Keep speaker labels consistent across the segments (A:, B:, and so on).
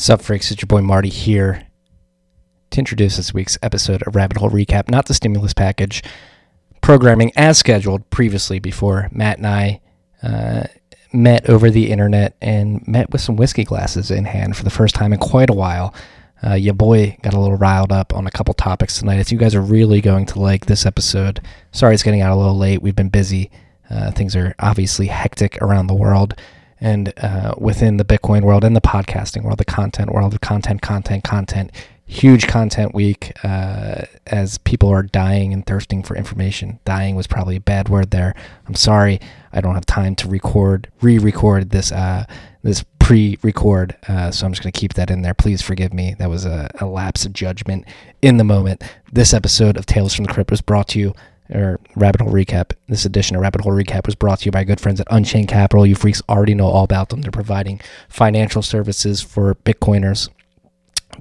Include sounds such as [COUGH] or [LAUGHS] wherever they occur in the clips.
A: Sup, freaks? It's your boy Marty here to introduce this week's episode of Rabbit Hole Recap, not the stimulus package programming as scheduled previously before Matt and I uh, met over the internet and met with some whiskey glasses in hand for the first time in quite a while. Uh, your boy got a little riled up on a couple topics tonight. If you guys are really going to like this episode, sorry it's getting out a little late. We've been busy. Uh, things are obviously hectic around the world and uh, within the Bitcoin world and the podcasting world, the content world, the content, content, content. Huge content week uh, as people are dying and thirsting for information. Dying was probably a bad word there. I'm sorry, I don't have time to record, re-record this uh, this pre-record, uh, so I'm just gonna keep that in there. Please forgive me. That was a, a lapse of judgment in the moment. This episode of Tales from the Crypt was brought to you or Rabbit Hole Recap. This edition of Rabbit Hole Recap was brought to you by good friends at Unchained Capital. You freaks already know all about them. They're providing financial services for Bitcoiners.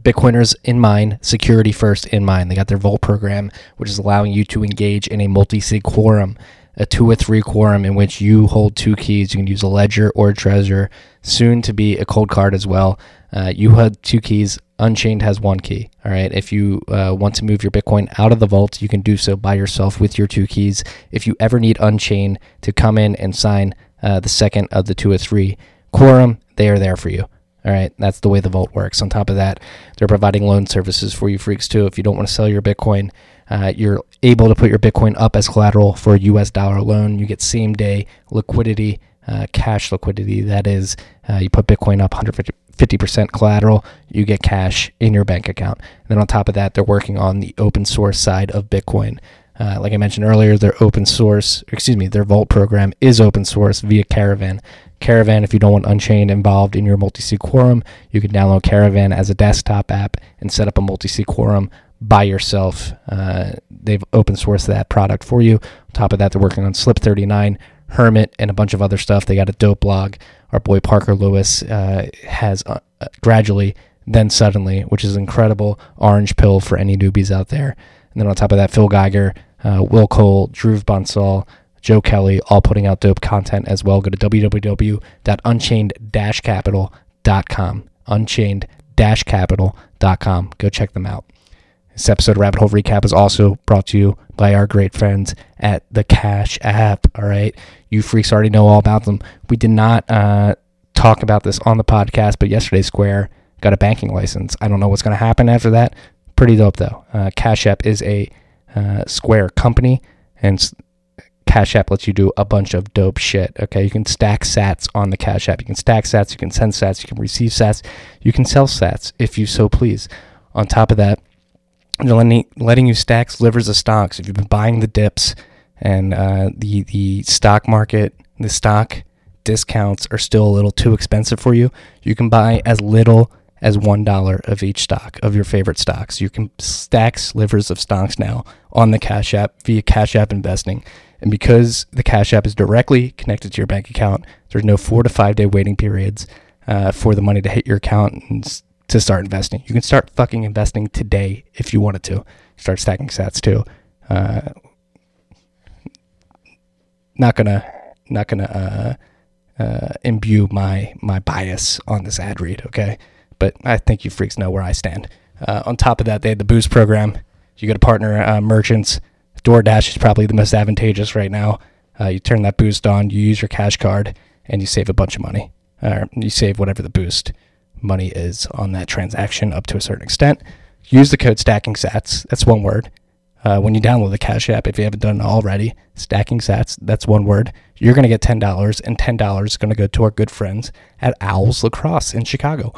A: Bitcoiners in mind, security first in mind. They got their Vault program, which is allowing you to engage in a multi sig quorum, a two or three quorum in which you hold two keys. You can use a ledger or a Trezor, soon to be a Coldcard as well. Uh, you had two keys. Unchained has one key. All right. If you uh, want to move your Bitcoin out of the vault, you can do so by yourself with your two keys. If you ever need Unchained to come in and sign uh, the second of the two or three quorum, they are there for you. All right, that's the way the vault works. On top of that, they're providing loan services for you freaks too. If you don't want to sell your Bitcoin, uh, you're able to put your Bitcoin up as collateral for a US dollar loan. You get same day liquidity, uh, cash liquidity. That is, uh, you put Bitcoin up 150% collateral, you get cash in your bank account. And then on top of that, they're working on the open source side of Bitcoin. Uh, like I mentioned earlier, their open source, excuse me, their Vault program is open source via Caravan. Caravan, if you don't want Unchained involved in your multi-sig quorum, you can download Caravan as a desktop app and set up a multi-sig quorum by yourself. Uh, they've open sourced that product for you. On top of that, they're working on SLIP 39, Hermit, and a bunch of other stuff. They got a dope blog. Our boy Parker Lewis uh, has uh, gradually, then suddenly, which is incredible, orange pill for any newbies out there. And then on top of that, Phil Geiger, uh, Will Cole, Drew Bonsall, Joe Kelly, all putting out dope content as well. Go to www.unchained-capital.com. Unchained-capital.com. Go check them out. This episode of Rabbit Hole Recap is also brought to you by our great friends at the Cash App. All right. You freaks already know all about them. We did not uh, talk about this on the podcast, but yesterday Square got a banking license. I don't know what's going to happen after that. Pretty dope, though. Uh, Cash App is a uh, Square company, and Cash App lets you do a bunch of dope shit. Okay, you can stack sats on the Cash App. You can stack sats, you can send sats, you can receive sats, you can sell sats if you so please. On top of that, they're letting, letting you stack slivers of stocks. If you've been buying the dips and uh, the the stock market, the stock discounts are still a little too expensive for you, you can buy as little as one dollar of each stock of your favorite stocks. You can stack slivers of stocks now on the Cash App via Cash App investing. And because the Cash App is directly connected to your bank account, there's no four to five day waiting periods uh, for the money to hit your account and to start investing. You can start fucking investing today if you wanted to. Start stacking sats too. Uh, not gonna, not gonna uh, uh, imbue my my bias on this ad read. Okay, but I think you freaks know where I stand. Uh, on top of that, they had the Boost program. You got to partner uh, merchants. DoorDash is probably the most advantageous right now. Uh, you turn that Boost on, you use your cash card, and you save a bunch of money. Or you save whatever the Boost money is on that transaction up to a certain extent. Use the code Stacking Sats. That's one word. Uh, when you download the Cash App, if you haven't done it already, Stacking Sats. That's one word. You're going to get ten dollars, and ten dollars is going to go to our good friends at Owls Lacrosse in Chicago.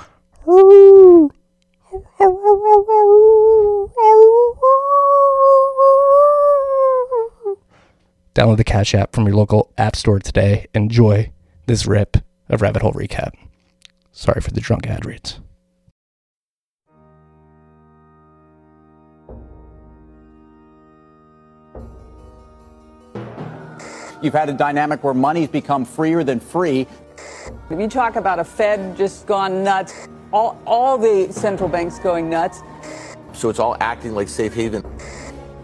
A: Download the Cash App from your local app store today. Enjoy this rip of Rabbit Hole Recap. Sorry for the drunk ad reads.
B: You've had a dynamic where money's become freer than free.
C: If you talk about a Fed just gone nuts, all, all the central banks going nuts.
D: So it's all acting like safe haven.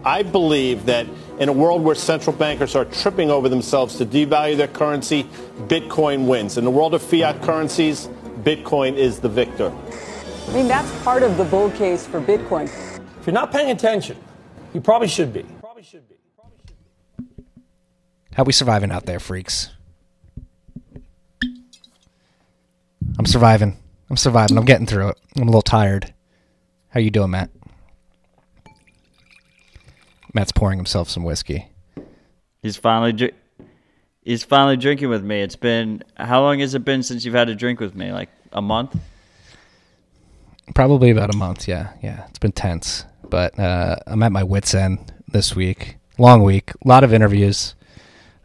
E: I believe that in a world where central bankers are tripping over themselves to devalue their currency, Bitcoin wins. In the world of fiat currencies, Bitcoin is the victor.
C: I mean, that's part of the bull case for Bitcoin.
F: If you're not paying attention, you probably should be. Probably should be.
A: How we surviving out there, freaks? I'm surviving. I'm surviving. I'm getting through it. I'm a little tired. How you doing, Matt? Matt's pouring himself some whiskey.
G: He's finally dri- he's finally drinking with me. It's been how long has it been since you've had a drink with me? Like a month?
A: Probably about a month. Yeah, yeah. It's been tense, but uh, I'm at my wits' end this week. Long week. A lot of interviews.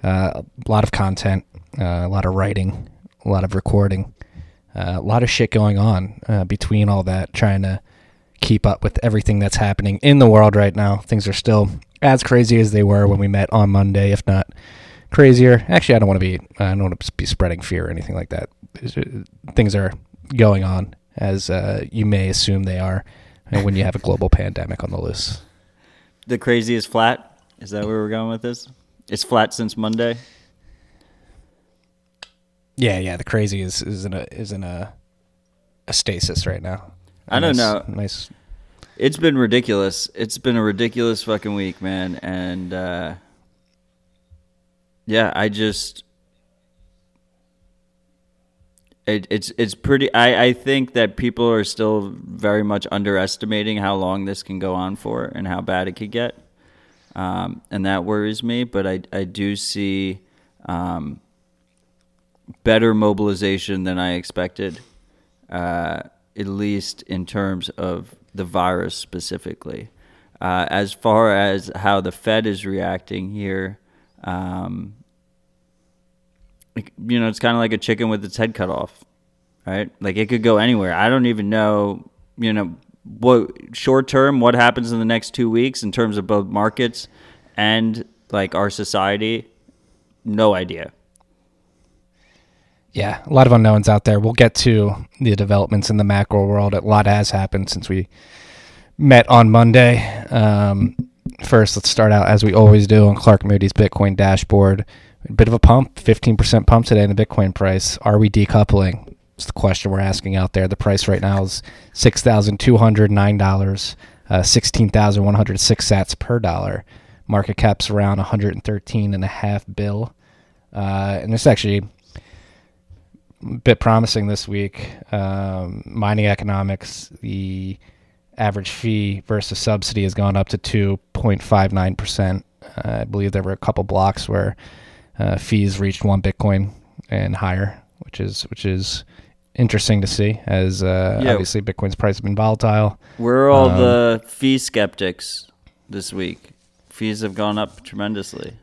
A: Uh, a lot of content. Uh, a lot of writing. A lot of recording. Uh, a lot of shit going on uh, between all that, trying to keep up with everything that's happening in the world right now. Things are still as crazy as they were when we met on Monday, if not crazier. Actually, I don't want to be I don't want to be spreading fear or anything like that. Things are going on as uh, you may assume they are when you have a global pandemic on the loose.
G: The craziest flat? Is that where we're going with this? It's flat since Monday.
A: Yeah, yeah. The crazy is is in a is in a a stasis right now.
G: I don't
A: nice,
G: know.
A: Nice.
G: It's been ridiculous. It's been a ridiculous fucking week, man. And uh, yeah, I just it, it's it's pretty. I, I think that people are still very much underestimating how long this can go on for and how bad it could get, um, and that worries me. But I I do see um, better mobilization than I expected, uh, at least in terms of the virus specifically. Uh, as far as how the Fed is reacting here, um, you know, it's kind of like a chicken with its head cut off, right? Like it could go anywhere. I don't even know, you know, what short term, what happens in the next two weeks in terms of both markets and like our society. No idea.
A: Yeah, a lot of unknowns out there. We'll get to the developments in the macro world. A lot has happened since we met on Monday. Um, first, let's start out as we always do on Clark Moody's Bitcoin dashboard. A bit of a pump, 15% pump today in the Bitcoin price. Are we decoupling? It's the question we're asking out there. The price right now is $6,209, uh, 16,106 sats per dollar. Market cap's around 113 and a half bill. Uh, and it's actually a bit promising this week. Um, mining economics, the average fee versus subsidy has gone up to 2.59%. Uh, I believe there were a couple blocks where uh, fees reached one Bitcoin and higher, which is which is interesting to see. As uh,
G: Yeah.
A: obviously Bitcoin's price has been volatile.
G: Where are all
A: Um,
G: the fee skeptics this week? Fees have gone up tremendously.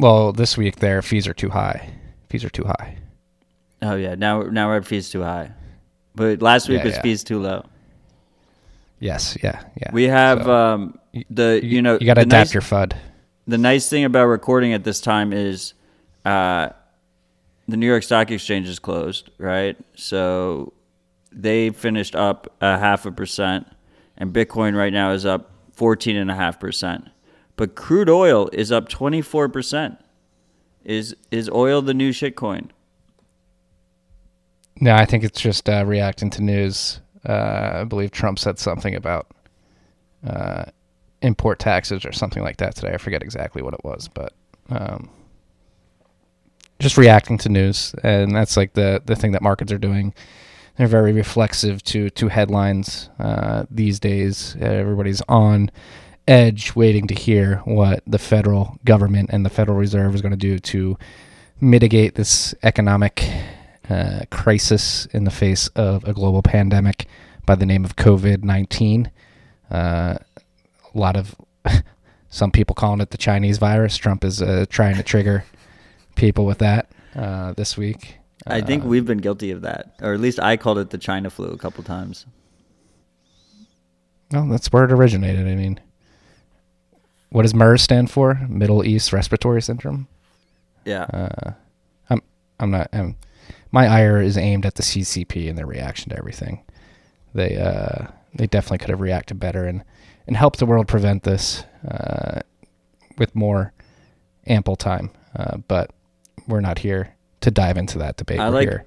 A: Well, this week their fees are too high. Fees are too high.
G: Oh yeah, now now we're at fees too high, but last week
A: Yeah,
G: was
A: yeah.
G: fees too low.
A: Yes, yeah, yeah.
G: We have
A: So,
G: um, the you, know
A: you got to adapt
G: nice-
A: your FUD.
G: The nice thing about recording at this time is uh, the New York Stock Exchange is closed, right? So they finished up a half a percent, and Bitcoin right now is up fourteen and a half percent. But crude oil is up twenty four percent. Is is oil the new shitcoin?
A: No, I think it's just uh, reacting to news. Uh, I believe Trump said something about uh, import taxes or something like that today. I forget exactly what it was, but um, just reacting to news, and that's like the the thing that markets are doing. They're very reflexive to to headlines uh, these days. Everybody's on edge, waiting to hear what the federal government and the Federal Reserve is going to do to mitigate this economic uh, crisis in the face of a global pandemic by the name of COVID 19. Uh, a lot of [LAUGHS] some people calling it the Chinese virus. Trump is uh, trying to trigger people with that uh, this week.
G: I think
A: Uh,
G: we've been guilty of that, or at least I called it the China flu a couple times.
A: Well, that's where it originated. I mean, what does MERS stand for? Middle East Respiratory Syndrome.
G: Yeah.
A: Uh, I'm I'm not. I'm, my ire is aimed at the CCP and their reaction to everything. They uh, they definitely could have reacted better and and help the world prevent this uh, with more ample time. Uh, but we're not here to dive into that debate.
G: I
A: we're
G: like-
A: here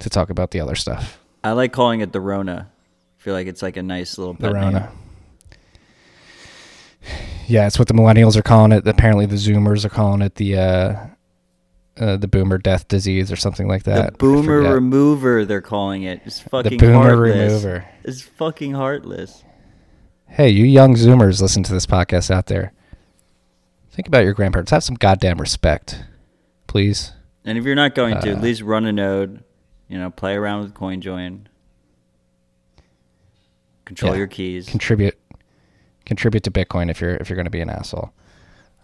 A: to talk about the other stuff.
G: I like calling it the Rona. I feel like it's like a nice little
A: The
G: pet name.
A: Rona. [SIGHS] Yeah, it's what the millennials are calling it. Apparently, the Zoomers are calling it the uh, uh, the Boomer death disease or something like that. I
G: boomer remover, they're calling it. It's fucking
A: boomer
G: heartless.
A: remover.
G: It's fucking heartless.
A: Hey, you young Zoomers, listen to this podcast out there. Think about your grandparents. Have some goddamn respect, please.
G: And if you're not going to,
A: Uh,
G: at least run a node. You know, play around with CoinJoin. Control
A: Yeah.
G: your keys.
A: Contribute, contribute to Bitcoin if you're if you're going to be an asshole.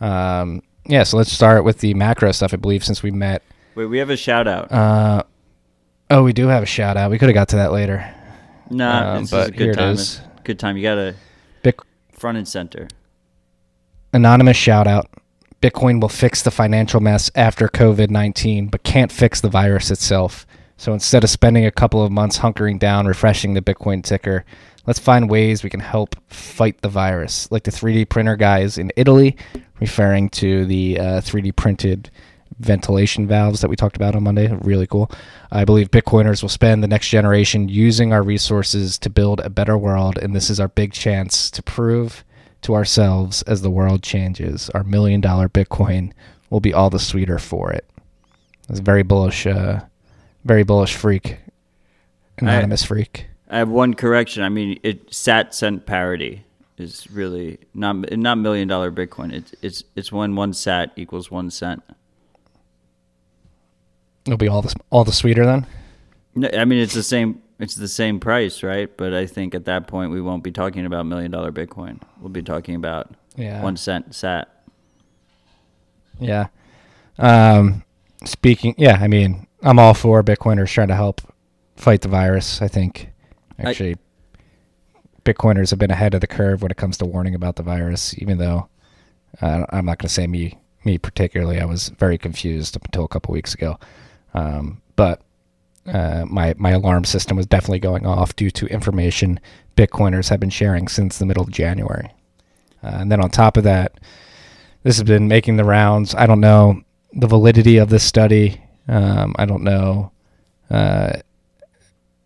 A: Um, yeah, so let's start with the macro stuff. I believe since we met.
G: Wait, we have a shout out.
A: Uh, oh, we do have a shout out. We could have got to that later.
G: nah,
A: um, but
G: a good
A: here it
G: time.
A: is.
G: Good time. You gotta
A: Bic-
G: front and center.
A: anonymous shout out. Bitcoin will fix the financial mess after COVID 19, but can't fix the virus itself. So instead of spending a couple of months hunkering down, refreshing the Bitcoin ticker, let's find ways we can help fight the virus. Like the 3D printer guys in Italy, referring to the uh, 3D printed ventilation valves that we talked about on Monday. Really cool. I believe Bitcoiners will spend the next generation using our resources to build a better world, and this is our big chance to prove to ourselves as the world changes. Our million dollar Bitcoin will be all the sweeter for it. It's a very bullish, uh, very bullish freak, anonymous freak.
G: I have one correction. I mean, it sat cent parity is really not not million dollar Bitcoin. It's it's it's when one sat equals one cent.
A: It'll be all the all the sweeter then.
G: No, I mean it's the same. It's the same price, right? But I think at that point we won't be talking about million dollar Bitcoin. We'll be talking about
A: Yeah.
G: one cent sat.
A: Yeah. Um, speaking, yeah, I mean, I'm all for Bitcoiners trying to help fight the virus. I think actually, Bitcoiners have been ahead of the curve when it comes to warning about the virus. Even though uh, I'm not going to say me, me particularly, I was very confused up until a couple weeks ago. Um, but uh, my my alarm system was definitely going off due to information Bitcoiners have been sharing since the middle of January. Uh, and then on top of that, this has been making the rounds. I don't know the validity of this study. Um, I don't know uh,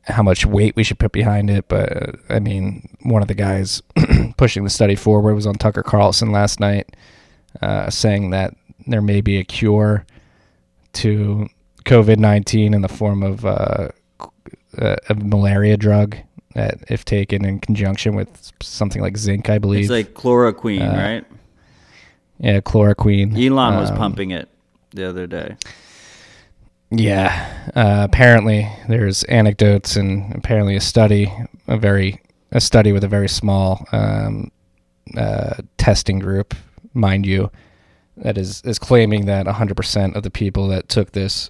A: how much weight we should put behind it, but uh, I mean, one of the guys [CLEARS THROAT] pushing the study forward was on Tucker Carlson last night, uh, saying that there may be a cure to COVID nineteen in the form of uh, a, a malaria drug that, if taken in conjunction with something like zinc, I believe.
G: It's like chloroquine,
A: Uh,
G: right?
A: yeah, chloroquine.
G: Elon was
A: Um,
G: pumping it the other day.
A: Yeah, uh, apparently there's anecdotes and apparently a study, a very a study with a very small um, uh, testing group, mind you, that is is claiming that 100% of the people that took this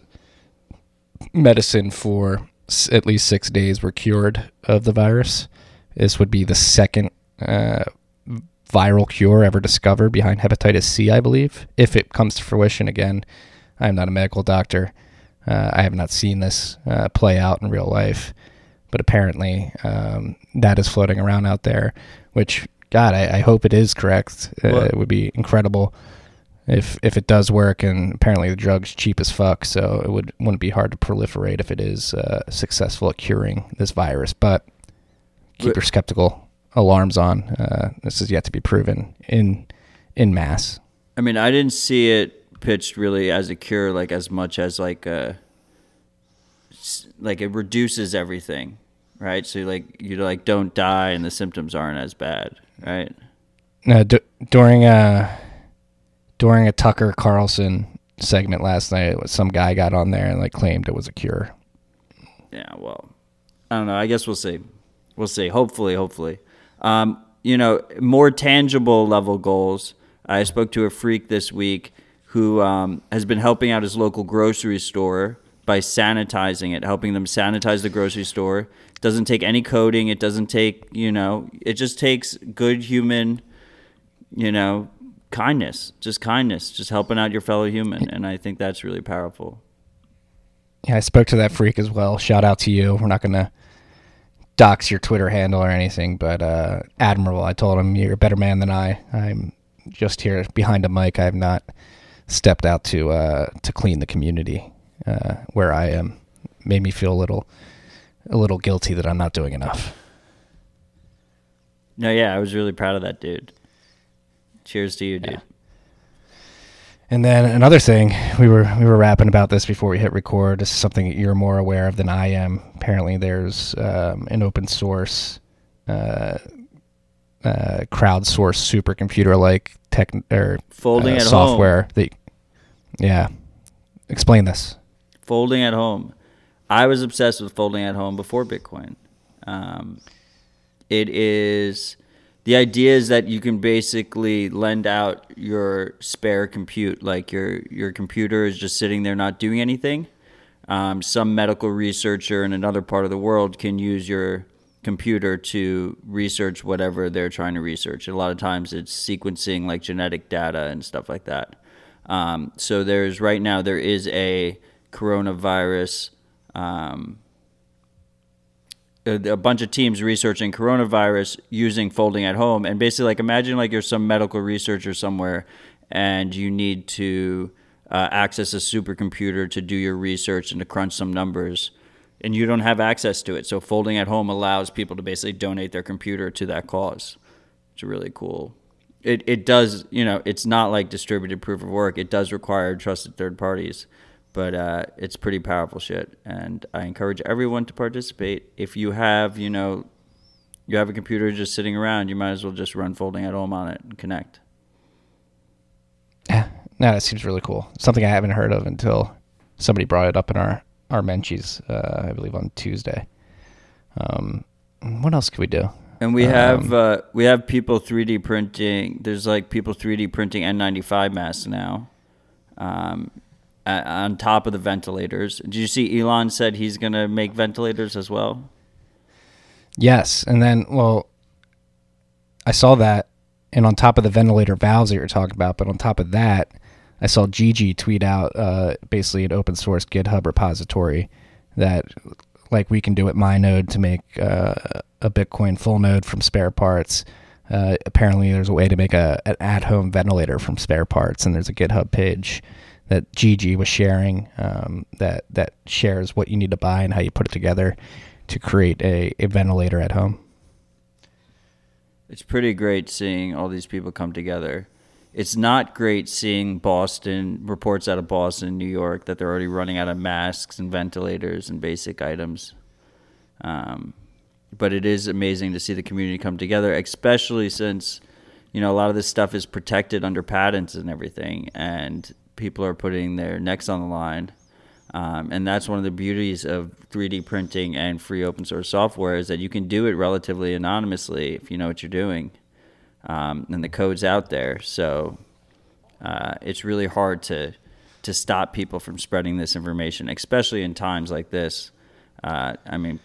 A: medicine for s- at least six days were cured of the virus. This would be the second uh, viral cure ever discovered behind hepatitis C, I believe, if it comes to fruition again. I'm not a medical doctor. Uh, I have not seen this uh, play out in real life, but apparently um, that is floating around out there. Which, God, I, I hope it is correct. Uh, it would be incredible if if it does work. And apparently the drug's cheap as fuck, so it would wouldn't be hard to proliferate if it is uh, successful at curing this virus. But keep
G: But-
A: your skeptical alarms on. Uh, this is yet to be proven in in mass.
G: I mean, I didn't see it pitched really as a cure, like as much as like a s- like it reduces everything, right? So like you like don't die and the symptoms aren't as bad, right?
A: No, d- during a during a Tucker Carlson segment last night, some guy got on there and like claimed it was a cure.
G: Yeah, well, I don't know. I guess we'll see. We'll see. Hopefully, hopefully. Um, you know, more tangible level goals. I spoke to a freak this week who um, has been helping out his local grocery store by sanitizing it, helping them sanitize the grocery store. It doesn't take any coding. It doesn't take, you know, it just takes good human, you know, kindness, just kindness, just helping out your fellow human. And I think that's really powerful.
A: Yeah, I spoke to that freak as well. Shout out to you. We're not gonna dox your Twitter handle or anything, but uh, admirable. I told him you're a better man than I. I'm just here behind a mic. I have not stepped out to uh, to clean the community uh, where I am. Made me feel a little a little guilty that I'm not doing enough.
G: No, yeah, I was really proud of that dude. Cheers to you, dude.
A: Yeah. And then another thing, we were we were rapping about this before we hit record. This is something that you're more aware of than I am. Apparently, there's um, an open source, uh, uh, crowdsourced supercomputer like tech or
G: Folding
A: uh,
G: at
A: software that. Yeah, explain this.
G: Folding at home. I was obsessed with folding at home before Bitcoin. Um, it is the idea is that you can basically lend out your spare compute, like your your computer is just sitting there not doing anything. Um, some medical researcher in another part of the world can use your computer to research whatever they're trying to research. A lot of times it's sequencing like genetic data and stuff like that. Um, so there's right now there is a coronavirus. Um, a, a bunch of teams researching coronavirus using folding at home. And basically like imagine like you're some medical researcher somewhere and you need to uh, access a supercomputer to do your research and to crunch some numbers and you don't have access to it. So folding at home allows people to basically donate their computer to that cause. It's really cool. It, it does you know it's not like distributed proof of work. It does require trusted third parties but uh, it's pretty powerful shit and i encourage everyone to participate if you have you know you have a computer just sitting around you might as well just run folding at home on it and connect
A: Yeah, no, that seems really cool. Something I haven't heard of until somebody brought it up in our our Menchies, uh, I believe on Tuesday. Um, what else could we do?
G: and we
A: Um,
G: have uh, we have people 3d printing there's like people 3d printing n95 masks now um, on top of the ventilators. Did you see elon said he's going to make ventilators as well?
A: Yes, and then well, I saw that, and on top of the ventilator valves that you're talking about, but on top of that, I saw Gigi tweet out uh, basically an open source GitHub repository that like we can do at MyNode to make uh, a Bitcoin full node from spare parts. Uh, apparently, there's a way to make a an at home ventilator from spare parts, and there's a GitHub page that Gigi was sharing um, that that shares what you need to buy and how you put it together to create a, a ventilator at home.
G: It's pretty great seeing all these people come together. It's not great seeing Boston reports out of Boston, New York, that they're already running out of masks and ventilators and basic items. Um, but it is amazing to see the community come together, especially since you know a lot of this stuff is protected under patents and everything, and people are putting their necks on the line. Um, and that's one of the beauties of 3D printing and free open source software is that you can do it relatively anonymously if you know what you're doing. Um, and the code's out there. So uh, it's really hard to, to stop people from spreading this information, especially in times like this. Uh, I mean,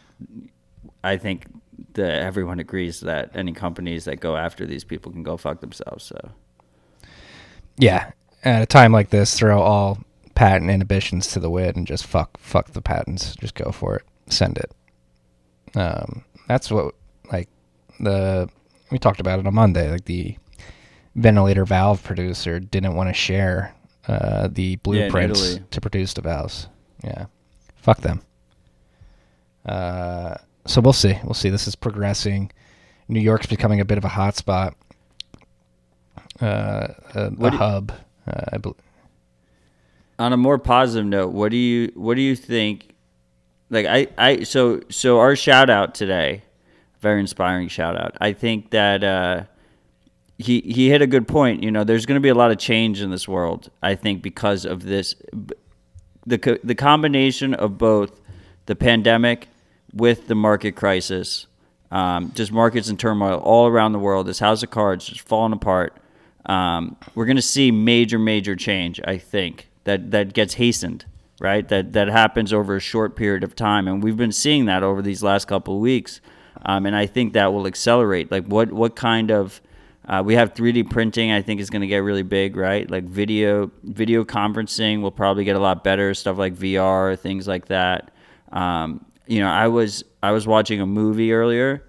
G: I think that everyone agrees that any companies that go after these people can go fuck themselves. So
A: Yeah, at a time like this, throw all patent inhibitions to the wind and just fuck fuck the patents. Just go for it. Send it. Um, that's what like the we talked about it on Monday. Like the ventilator valve producer didn't want to share uh, the blueprints
G: Italy.
A: to produce the valves. Yeah, fuck them. Uh, so we'll see. We'll see. This is progressing. New York's becoming a bit of a hotspot. Uh, a,
G: What
A: a
G: you-
A: hub. Uh, I bel
G: on a more positive note, what do you what do you think? Like I I so so our shout out today, very inspiring shout out. I think that uh, he he hit a good point. You know, there's going to be a lot of change in this world. I think because of this, the the combination of both the pandemic with the market crisis, um, just markets in turmoil all around the world. This house of cards just falling apart. Um, we're going to see major, major change. I think that that gets hastened, right? That that happens over a short period of time, and we've been seeing that over these last couple of weeks. Um, and I think that will accelerate. Like what what kind of uh, we have 3D printing. I think is going to get really big, right? Like video video conferencing will probably get a lot better. Stuff like VR, things like that. Um, you know, I was I was watching a movie earlier,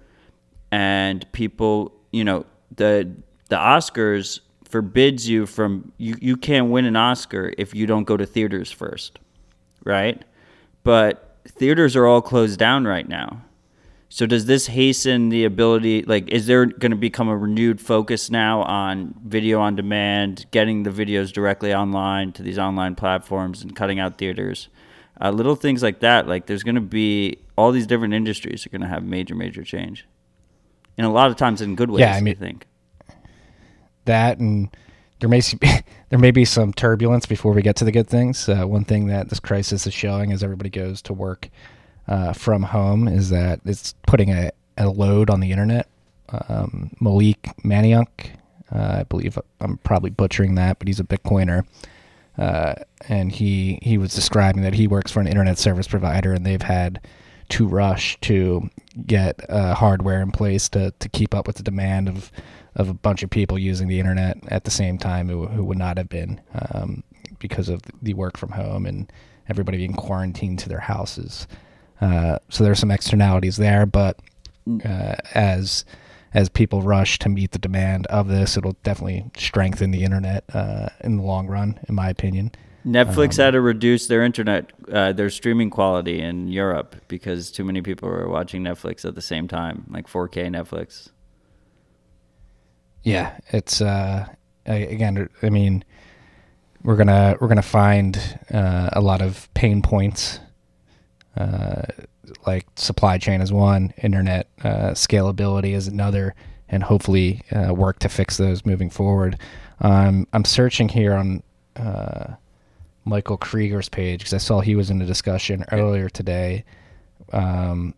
G: and people, you know, the the Oscars forbids you from you you can't win an Oscar if you don't go to theaters first, right? But theaters are all closed down right now. So does this hasten the ability? Like, is there going to become a renewed focus now on video on demand, getting the videos directly online to these online platforms, and cutting out theaters? Uh, little things like that. Like, there's going to be all these different industries are going to have major, major change, and a lot of times in good ways.
A: Yeah, I mean-
G: I think.
A: That and there may be, [LAUGHS] there may be some turbulence before we get to the good things. Uh, one thing that this crisis is showing as everybody goes to work uh, from home is that it's putting a, a load on the internet. Um, Malik Maniuk, uh, I believe I'm probably butchering that, but he's a Bitcoiner. Uh, and he he was describing that he works for an internet service provider, and they've had to rush to get uh, hardware in place to, to keep up with the demand of of a bunch of people using the internet at the same time who, who would not have been um, because of the work from home and everybody being quarantined to their houses. Uh, so there's some externalities there, but uh, as as people rush to meet the demand of this, it'll definitely strengthen the internet uh, in the long run, in my opinion.
G: Netflix had to reduce their internet, uh, their streaming quality in Europe because too many people were watching Netflix at the same time, like 4K Netflix.
A: Yeah, it's uh, I- again. I mean, we're gonna we're gonna find uh, a lot of pain points, uh, like supply chain is one, internet uh, scalability is another, and hopefully uh, work to fix those moving forward. Um, I'm searching here on uh, Michael Krieger's page because I saw he was in a discussion earlier today. Um,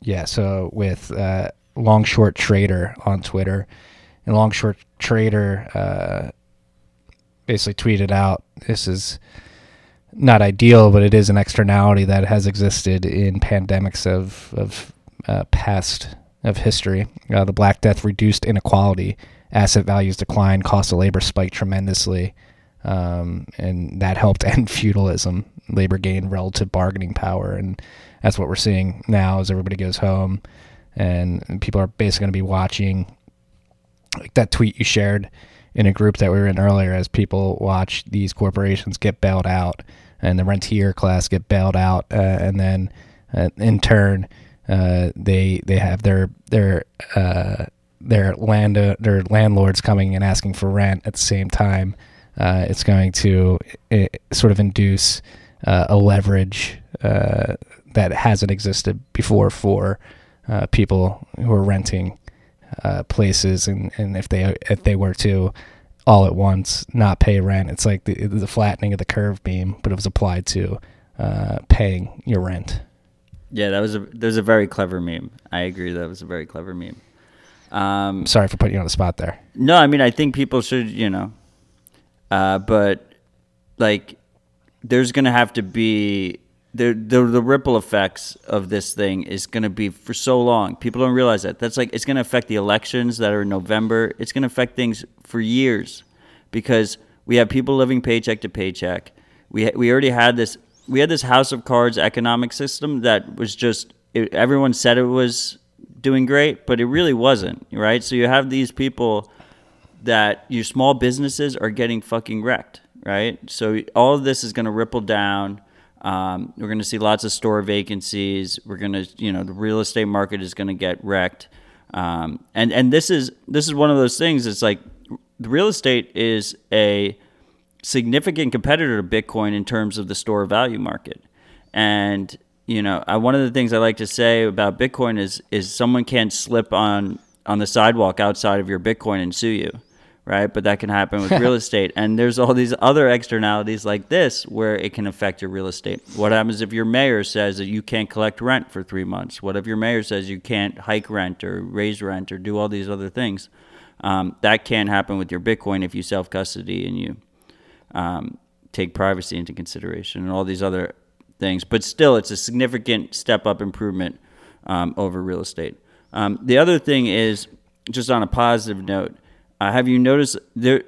A: yeah, so with uh, Long Short Trader on Twitter, and Long Short Trader uh, basically tweeted out, "This is not ideal, but it is an externality that has existed in pandemics of of uh, past of history. Uh, the Black Death reduced inequality, asset values declined, cost of labor spiked tremendously." Um, and that helped [LAUGHS] end feudalism. Labor gained relative bargaining power, and that's what we're seeing now as everybody goes home, and, people are basically going to be watching like that tweet you shared in a group that we were in earlier as people watch these corporations get bailed out and the rentier class get bailed out uh, and then uh, in turn uh, they they have their their uh, their land their landlords coming and asking for rent at the same time uh, it's going to uh, sort of induce uh, a leverage uh, that hasn't existed before for uh, people who are renting uh, places, and, and if they if they were to all at once not pay rent, it's like the, the flattening of the curve beam, but it was applied to uh, paying your rent.
G: Yeah, that was a there's a very clever meme. I agree that was a very clever meme. Um,
A: Sorry for putting you on the spot there.
G: No, I mean I think people should, you know, uh, but like there's gonna have to be the, the the ripple effects of this thing is gonna be for so long. People don't realize that. That's like it's gonna affect the elections that are in November. It's gonna affect things for years because we have people living paycheck to paycheck. We ha- we already had this we had this house of cards economic system that was just it, everyone said it was doing great, but it really wasn't, right? So you have these people that your small businesses are getting fucking wrecked, right? So all of this is going to ripple down. Um, we're going to see lots of store vacancies. We're going to, you know, the real estate market is going to get wrecked. Um, and and this is this is one of those things. It's like the real estate is a significant competitor to Bitcoin in terms of the store value market. And you know, I, one of the things I like to say about Bitcoin is is someone can't slip on on the sidewalk outside of your Bitcoin and sue you, right? But that can happen with real [LAUGHS] estate. And there's all these other externalities like this where it can affect your real estate. What happens if your mayor says that you can't collect rent for three months? What if your mayor says you can't hike rent or raise rent or do all these other things? Um, that can happen with your Bitcoin if you self custody and you um, take privacy into consideration and all these other things. But still, it's a significant step up improvement um, over real estate. Um, the other thing is, just on a positive note, uh, have you noticed there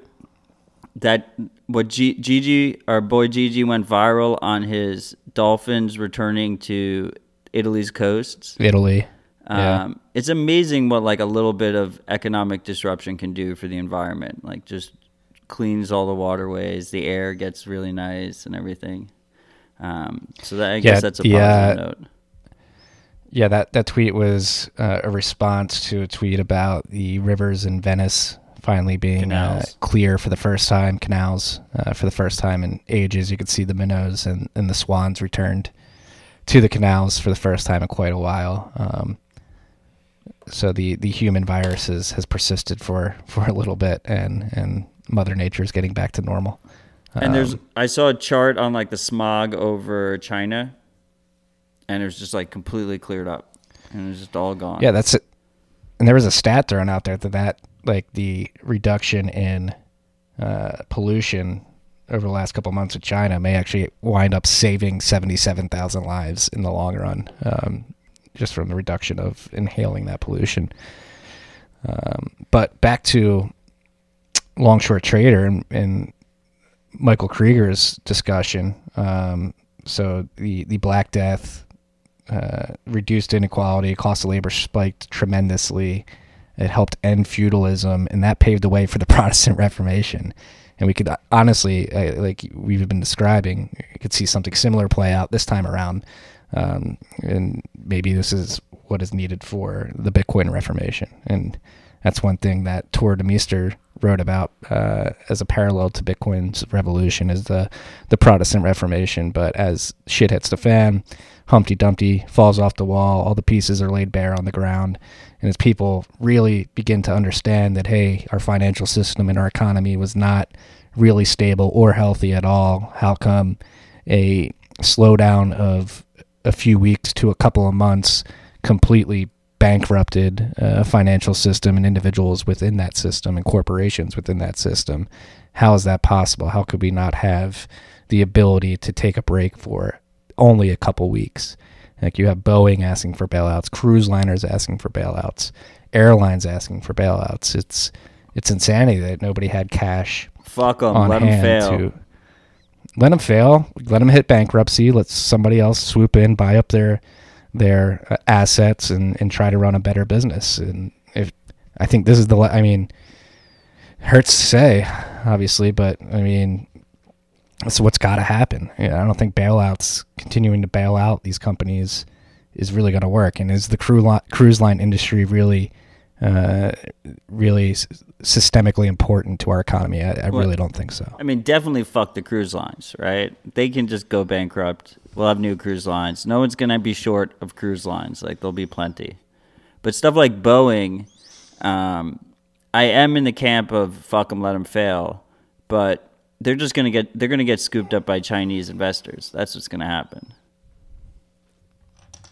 G: that what G- Gigi, our boy Gigi, went viral on his dolphins returning to Italy's coasts?
A: Italy. Yeah.
G: Um, it's amazing what like a little bit of economic disruption can do for the environment. Like just cleans all the waterways, the air gets really nice and everything. Um, so that, I
A: Yeah,
G: guess that's a
A: uh,
G: note.
A: Yeah, that, that tweet was uh, a response to a tweet about the rivers in Venice finally being uh, clear for the first time, canals uh, for the first time in ages. You could see the minnows and, and the swans returned to the canals for the first time in quite a while. Um, so the, the human viruses has persisted for, for a little bit, and, and Mother Nature is getting back to normal.
G: And there's,
A: Um,
G: I saw a chart on like the smog over China, and it was just like completely cleared up, and it was just all gone.
A: Yeah, that's it. And there was a stat thrown out there that that like the reduction in uh, pollution over the last couple of months of China may actually wind up saving seventy-seven thousand lives in the long run, um, just from the reduction of inhaling that pollution. Um, but back to long-short trader and, and Michael Krieger's discussion. Um, so the the Black Death uh, reduced inequality, cost of labor spiked tremendously. It helped end feudalism, and that paved the way for the [LAUGHS] Protestant Reformation. And we could uh, honestly, uh, like we've been describing, you could see something similar play out this time around. Um, and maybe this is what is needed for the Bitcoin Reformation. And that's one thing that Tuur Demeester wrote about uh, as a parallel to Bitcoin's revolution is the the Protestant Reformation. But as shit hits the fan, Humpty Dumpty falls off the wall, all the pieces are laid bare on the ground, and as people really begin to understand that hey, our financial system and our economy was not really stable or healthy at all, how come a slowdown of a few weeks to a couple of months completely bankrupted uh, financial system and individuals within that system and corporations within that system. How is that possible? How could we not have the ability to take a break for only a couple weeks? Like you have Boeing asking for bailouts, cruise liners asking for bailouts, airlines asking for bailouts. It's it's insanity that nobody had cash
G: Fuck them.
A: on
G: Let them fail.
A: to let them fail. Let them hit bankruptcy. Let somebody else swoop in, buy up their their uh, assets, and and try to run a better business. And if I think this is the, I mean, hurts to say, obviously, but I mean, that's what's got to happen. Yeah, I don't think bailouts, continuing to bail out these companies, is really going to work. And is the cruise line, cruise line industry really, uh, really s- systemically important to our economy? I, I
G: Well,
A: really don't think so.
G: I mean, definitely fuck the cruise lines, right? They can just go bankrupt. We'll have new cruise lines. No one's gonna be short of cruise lines. Like there'll be plenty. But stuff like Boeing, um, I am in the camp of fuck them, let them fail. But they're just gonna get they're gonna get scooped up by Chinese investors. That's what's gonna happen.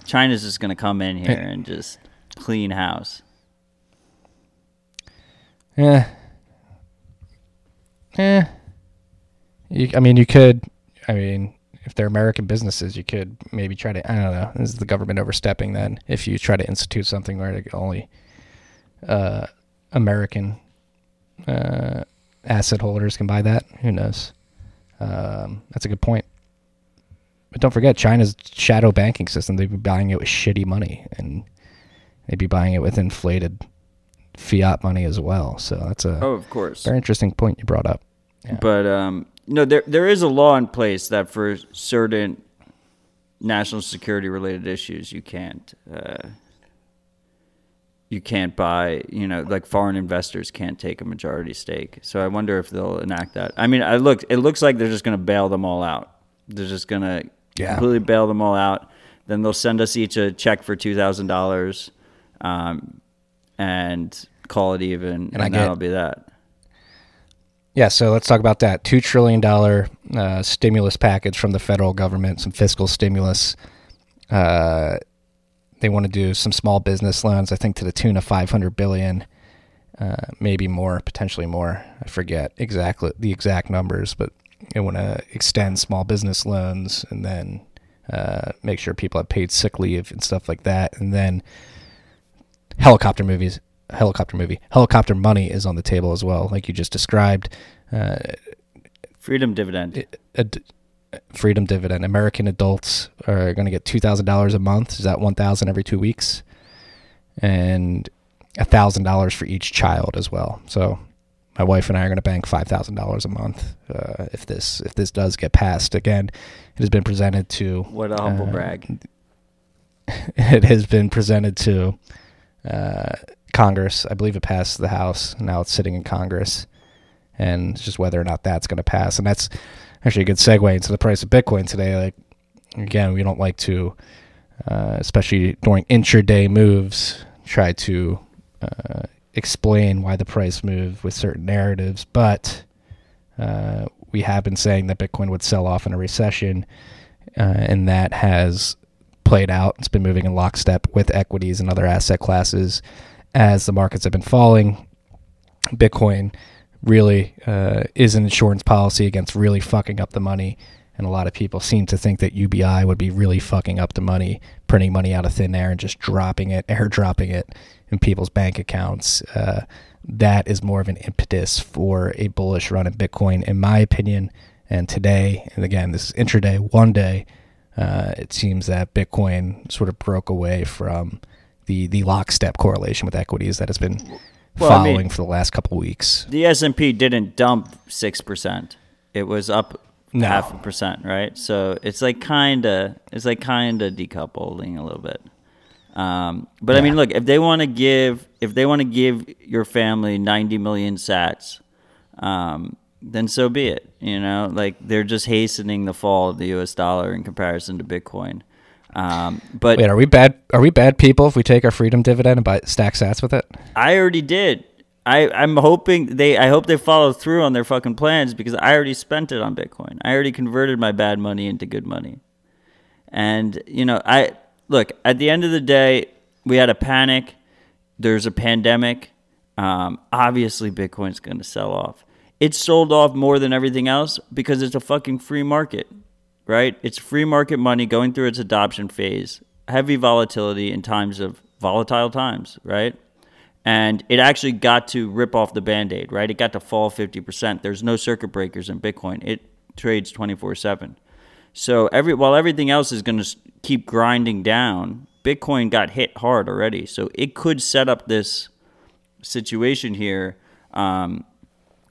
G: China's just gonna come in here and just clean house.
A: Eh. Eh. You, I mean, you could. I mean, if they're American businesses, you could maybe try to. I don't know. Is the government overstepping then? If you try to institute something where only uh, American uh, asset holders can buy that, who knows? Um, that's a good point. But don't forget, China's shadow banking system. They'd be buying it with shitty money, and they'd be buying it with inflated fiat money as well. So that's a
G: Oh, of course.
A: very interesting point you brought up. Yeah.
G: But um, no, there there is a law in place that for certain national security related issues, you can't uh, you can't buy. You know, like foreign investors can't take a majority stake. So I wonder if they'll enact that. I mean, I look. It looks like they're just going to bail them all out. They're just going to
A: Yeah.
G: completely bail them all out. Then they'll send us each a check for two thousand dollars, um, and call it even, and,
A: I get-
G: that'll be that.
A: Yeah, so let's talk about that. $2 trillion uh, stimulus package from the federal government, some fiscal stimulus. Uh, they want to do some small business loans, I think to the tune of 500 billion, uh, maybe more, potentially more. I forget exactly the exact numbers, but they want to extend small business loans and then uh, make sure people have paid sick leave and stuff like that. And then helicopter movies helicopter movie helicopter money is on the table as well like you just described uh,
G: Freedom dividend.
A: a d- freedom dividend american adults are going to get $2000 a month is that 1000 every two weeks and a $1000 for each child as well so my wife and I are going to bank five thousand dollars a month uh, if this if this does get passed. Again, it has been presented to
G: What a humble
A: uh,
G: brag. [LAUGHS]
A: it has been presented to uh, Congress. I believe it passed the House. Now it's sitting in Congress, and it's just whether or not that's going to pass. And that's actually a good segue into the price of Bitcoin today. Like again, we don't like to, uh, especially during intraday moves, try to uh, explain why the price moved with certain narratives, but uh, we have been saying that Bitcoin would sell off in a recession, uh, and that has played out. It's been moving in lockstep with equities and other asset classes as the markets have been falling. Bitcoin really uh, is an insurance policy against really fucking up the money. And a lot of people seem to think that UBI would be really fucking up the money, printing money out of thin air and just dropping it, airdropping it in people's bank accounts. Uh, that is more of an impetus for a bullish run in Bitcoin, in my opinion. And today, and again, this is intraday, one day, uh, it seems that Bitcoin sort of broke away from the the lockstep correlation with equities that has been
G: Well, I
A: following
G: mean-
A: for the last couple weeks.
G: The S and P didn't dump six percent. It was up
A: No.
G: half a percent, right? So it's like kinda, it's like kinda decoupling a little bit. Um, but I mean, look, if they want to give, if they want to give your family ninety million Sats, um, then so be it. You know, like they're just hastening the fall of the U.S. dollar in comparison to Bitcoin. Um, but
A: Wait, are we bad? Are we bad people if we take our freedom dividend and buy stack sats with it?
G: I already did. I, I'm hoping they I hope they follow through on their fucking plans because I already spent it on Bitcoin. I already converted my bad money into good money. And you know, I look, at the end of the day, we had a panic. There's a pandemic. Um, obviously Bitcoin's going to sell off. It sold off more than everything else because it's a fucking free market, right? It's free market money going through its adoption phase, heavy volatility in times of volatile times, right? and it actually got to rip off the band-aid right? It got to fall 50% there's no circuit breakers in bitcoin. It trades 24/7 so every while everything else is going to keep grinding down bitcoin got hit hard already. So it could set up this situation here um,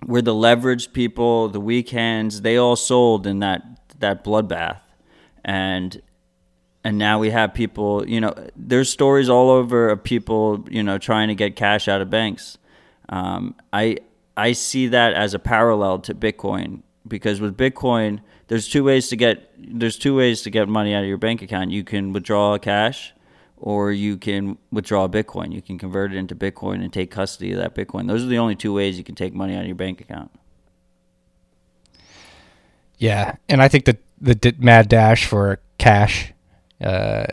G: where the leveraged people the weak hands they all sold in that that bloodbath. And and now we have people you know there's stories all over of people you know trying to get cash out of banks. Um, i i see that as a parallel to bitcoin because with bitcoin there's two ways to get there's two ways to get money out of your bank account. You can withdraw cash or you can withdraw bitcoin. You can convert it into bitcoin and take custody of that bitcoin. Those are the only two ways you can take money out of your bank account
A: Yeah, and I think that the d- mad dash for cash uh,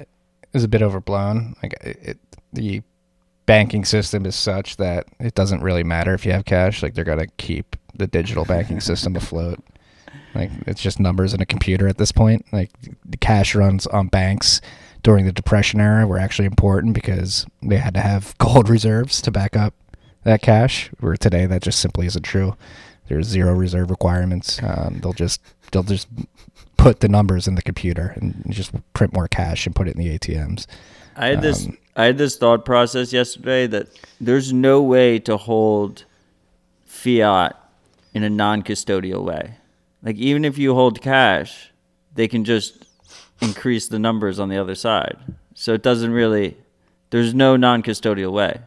A: is a bit overblown. Like it, the banking system is such that it doesn't really matter if you have cash. Like they're gonna keep the digital banking system afloat. Like it's just numbers in a computer at this point. Like the cash runs on banks during the depression era were actually important because they had to have [LAUGHS] gold reserves to back up that cash. Where today that just simply isn't true. There's zero reserve requirements. Um, they'll just they'll just put the numbers in the computer and just print more cash and put it in the ATMs.
G: I had this
A: Um,
G: I had this thought process yesterday that there's no way to hold fiat in a non-custodial way. Like even if you hold cash, they can just increase the numbers on the other side. So it doesn't really there's no non-custodial way.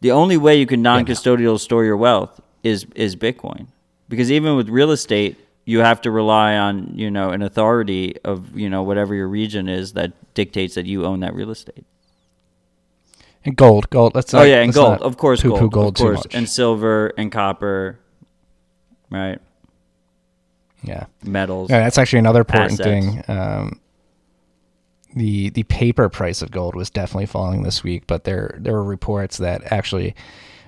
G: The only way you can non-custodial store your wealth is is Bitcoin. Because even with real estate, you have to rely on, you know, an authority of, you know, whatever your region is that dictates that you own that real estate.
A: And gold, gold. Let's
G: oh
A: not-
G: yeah, and gold, of course,
A: poo-poo
G: gold,
A: gold
G: of course, and silver and copper, right?
A: yeah.
G: Metals.
A: Yeah, that's actually another important
G: Assets.
A: thing. Um, the the paper price of gold was definitely falling this week, but there there were reports that actually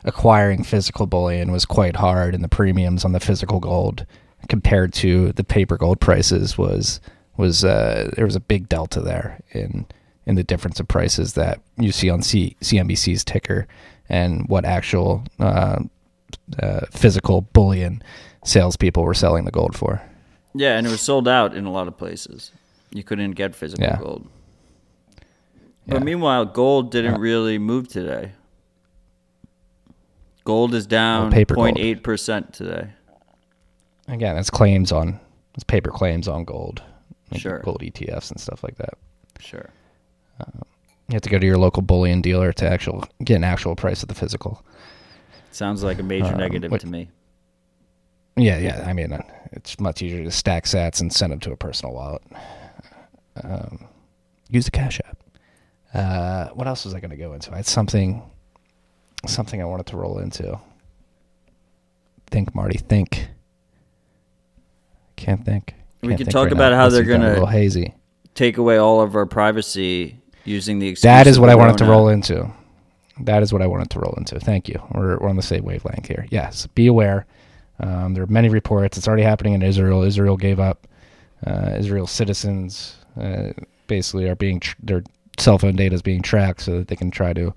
A: acquiring physical bullion was quite hard, and the premiums on the physical gold compared to the paper gold prices was was uh, there was a big delta there in in the difference of prices that you see on C, CNBC's ticker and what actual uh, uh, physical bullion salespeople were selling the gold for.
G: Yeah, and it was sold out in a lot of places. You couldn't get physical
A: Yeah.
G: gold.
A: Yeah.
G: But meanwhile, gold didn't really move today. Gold is down
A: paper
G: 0.8 percent today.
A: Again, it's claims on it's paper claims on gold, like
G: Sure.
A: gold ETFs and stuff like that.
G: Sure.
A: You have to go to your local bullion dealer to actual get an actual price of the physical.
G: Sounds like a major
A: Um,
G: negative
A: what-
G: to me.
A: Yeah, yeah. I mean, uh, it's much easier to stack Sats and send them to a personal wallet. Um, use the Cash App. Uh, what else was I going to go into? I had something, something I wanted to roll into. Think, Marty. Think. Can't think.
G: We
A: Can't
G: could
A: think
G: talk
A: right
G: about
A: now.
G: how they're gonna-
A: a little hazy.
G: Take away all of our privacy using the excuse
A: That is what I wanted to roll into. That is what I wanted to roll into. Thank you. We're, we're on the same wavelength here. Yes, be aware. Um, there are many reports. It's already happening in Israel. Israel gave up. Uh, Israel citizens uh, basically are being tr- their cell phone data is being tracked so that they can try to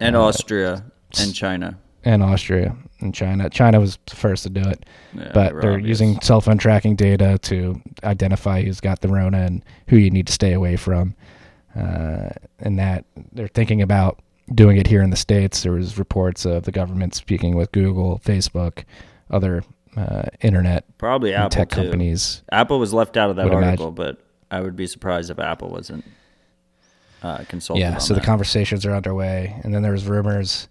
G: And
A: uh,
G: Austria and China.
A: and Austria and China. China was the first to do it,
G: Yeah,
A: but
G: they
A: they're
G: obvious.
A: using cell phone tracking data to identify who's got the Rona and who you need to stay away from. Uh, and that they're thinking about doing it here in the states. There was reports of the government speaking with Google, Facebook, other uh, internet
G: Probably Apple
A: tech
G: too.
A: companies.
G: Apple was left out of that
A: Would imagine-
G: article, but I would be surprised if Apple wasn't uh, consulted.
A: Yeah, so the conversations are underway, and then there's rumors.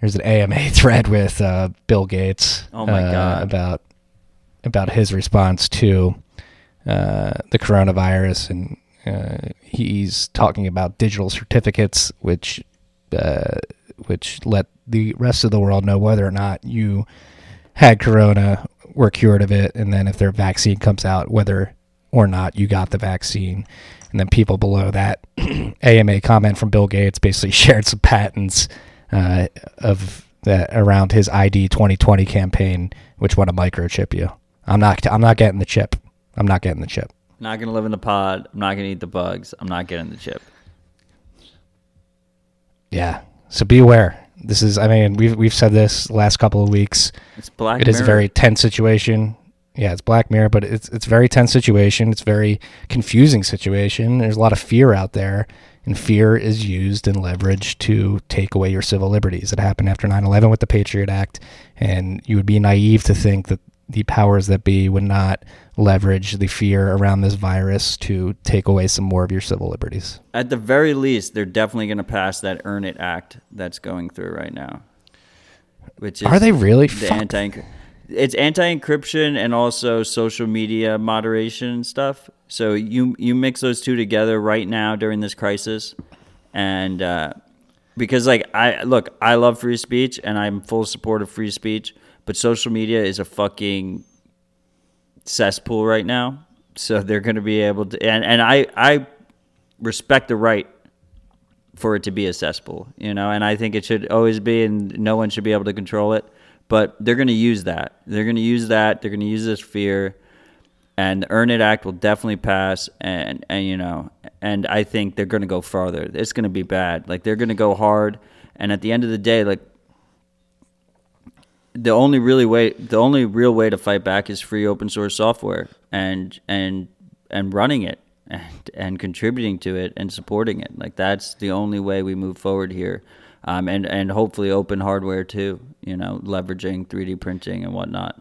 A: There's an AMA [LAUGHS] thread with uh, Bill Gates.
G: Oh my
A: uh,
G: God.
A: About about his response to uh, the coronavirus, and uh, he's talking about digital certificates, which uh, which let the rest of the world know whether or not you had corona, were cured of it, and then if their vaccine comes out, whether or not you got the vaccine. And then people below that [CLEARS THROAT] AMA comment from Bill Gates basically [LAUGHS] shared some patents uh, of that around his ID 2020 campaign, which want to microchip you. I'm not. I'm not getting the chip. I'm not getting the chip.
G: Not gonna live in the pod. I'm not gonna eat the bugs. I'm not getting the chip.
A: Yeah. So be aware. This is. I mean, we've we've said this the last couple of weeks.
G: It's black.
A: It is a very tense situation. Yeah, it's Black Mirror, but it's it's a very tense situation. It's a very confusing situation. There's a lot of fear out there, and fear is used and leveraged to take away your civil liberties. It happened after 9/11 with the Patriot Act, and you would be naive to think that the powers that be would not leverage the fear around this virus to take away some more of your civil liberties.
G: At the very least, they're definitely gonna pass that Earn It Act that's going through right now. Which is
A: Are they really?
G: the anti? It's anti-encryption and also social media moderation stuff. So you you mix those two together right now during this crisis, and uh, because like I look, I love free speech and I'm full support of free speech, but social media is a fucking cesspool right now. So they're going to be able to, and and I I respect the right for it to be a cesspool, you know, and I think it should always be, and no one should be able to control it. But they're going to use that. They're going to use that. They're going to use this fear, and the Earn It Act will definitely pass. And and you know, and I think they're going to go farther. It's going to be bad. Like they're going to go hard. And at the end of the day, like the only really way, the only real way to fight back is free open source software and and and running it and and contributing to it and supporting it. Like that's the only way we move forward here. Um, and and hopefully open hardware too. You know, leveraging 3D printing and whatnot.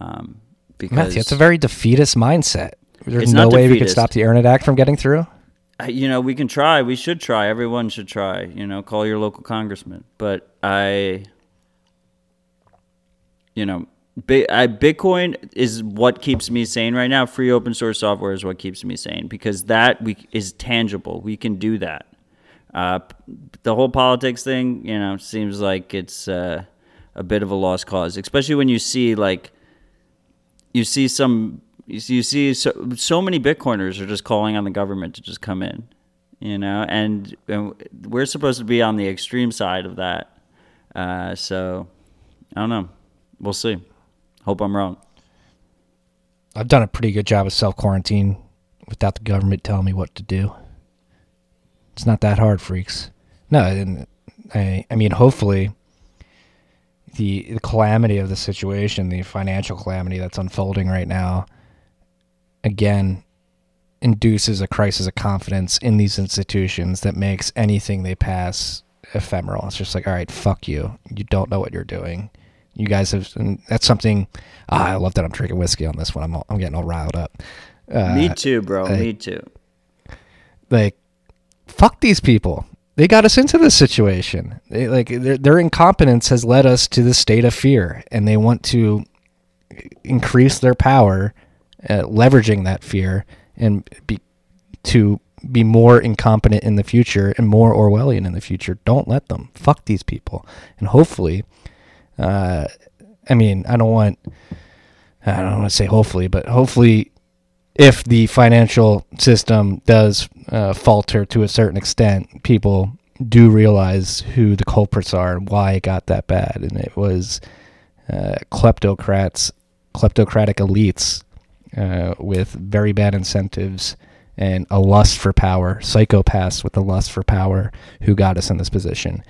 G: Um, because
A: Matthew, it's a very defeatist mindset. There's no way we could stop the Earn It Act from getting through.
G: You know, we can try. We should try. Everyone should try. You know, call your local congressman. But I, you know, Bitcoin is what keeps me sane right now. Free open source software is what keeps me sane because that we is tangible. We can do that. Uh, the whole politics thing, you know, seems like it's uh, a bit of a lost cause, especially when you see like you see some you see, so, so many bitcoiners are just calling on the government to just come in you know and, and we're supposed to be on the extreme side of that. Uh, so i don't know. We'll see. Hope i'm wrong.
A: I've done a pretty good job of self quarantine without the government telling me what to do. It's not that hard, freaks. No, and I, I mean, hopefully, the, the calamity of the situation, the financial calamity that's unfolding right now, again, induces a crisis of confidence in these institutions that makes anything they pass ephemeral. It's just like, all right, fuck you. You don't know what you're doing. You guys have. And that's something. Ah, I love that I'm drinking whiskey on this one. I'm all, I'm getting all riled up. Uh,
G: Me too, bro.
A: I-
G: Me too.
A: like fuck these people. They got us into this situation. They, like their, their incompetence has led us to this state of fear and they want to increase their power uh, leveraging that fear and be to be more incompetent in the future and more orwellian in the future. Don't let them. Fuck these people. And hopefully uh, i mean i don't want i don't want to say hopefully but hopefully if the financial system does uh, falter to a certain extent, people do realize who the culprits are and why it got that bad. And it was uh, kleptocrats, kleptocratic elites uh, with very bad incentives and a lust for power, psychopaths with a lust for power who got us in this position.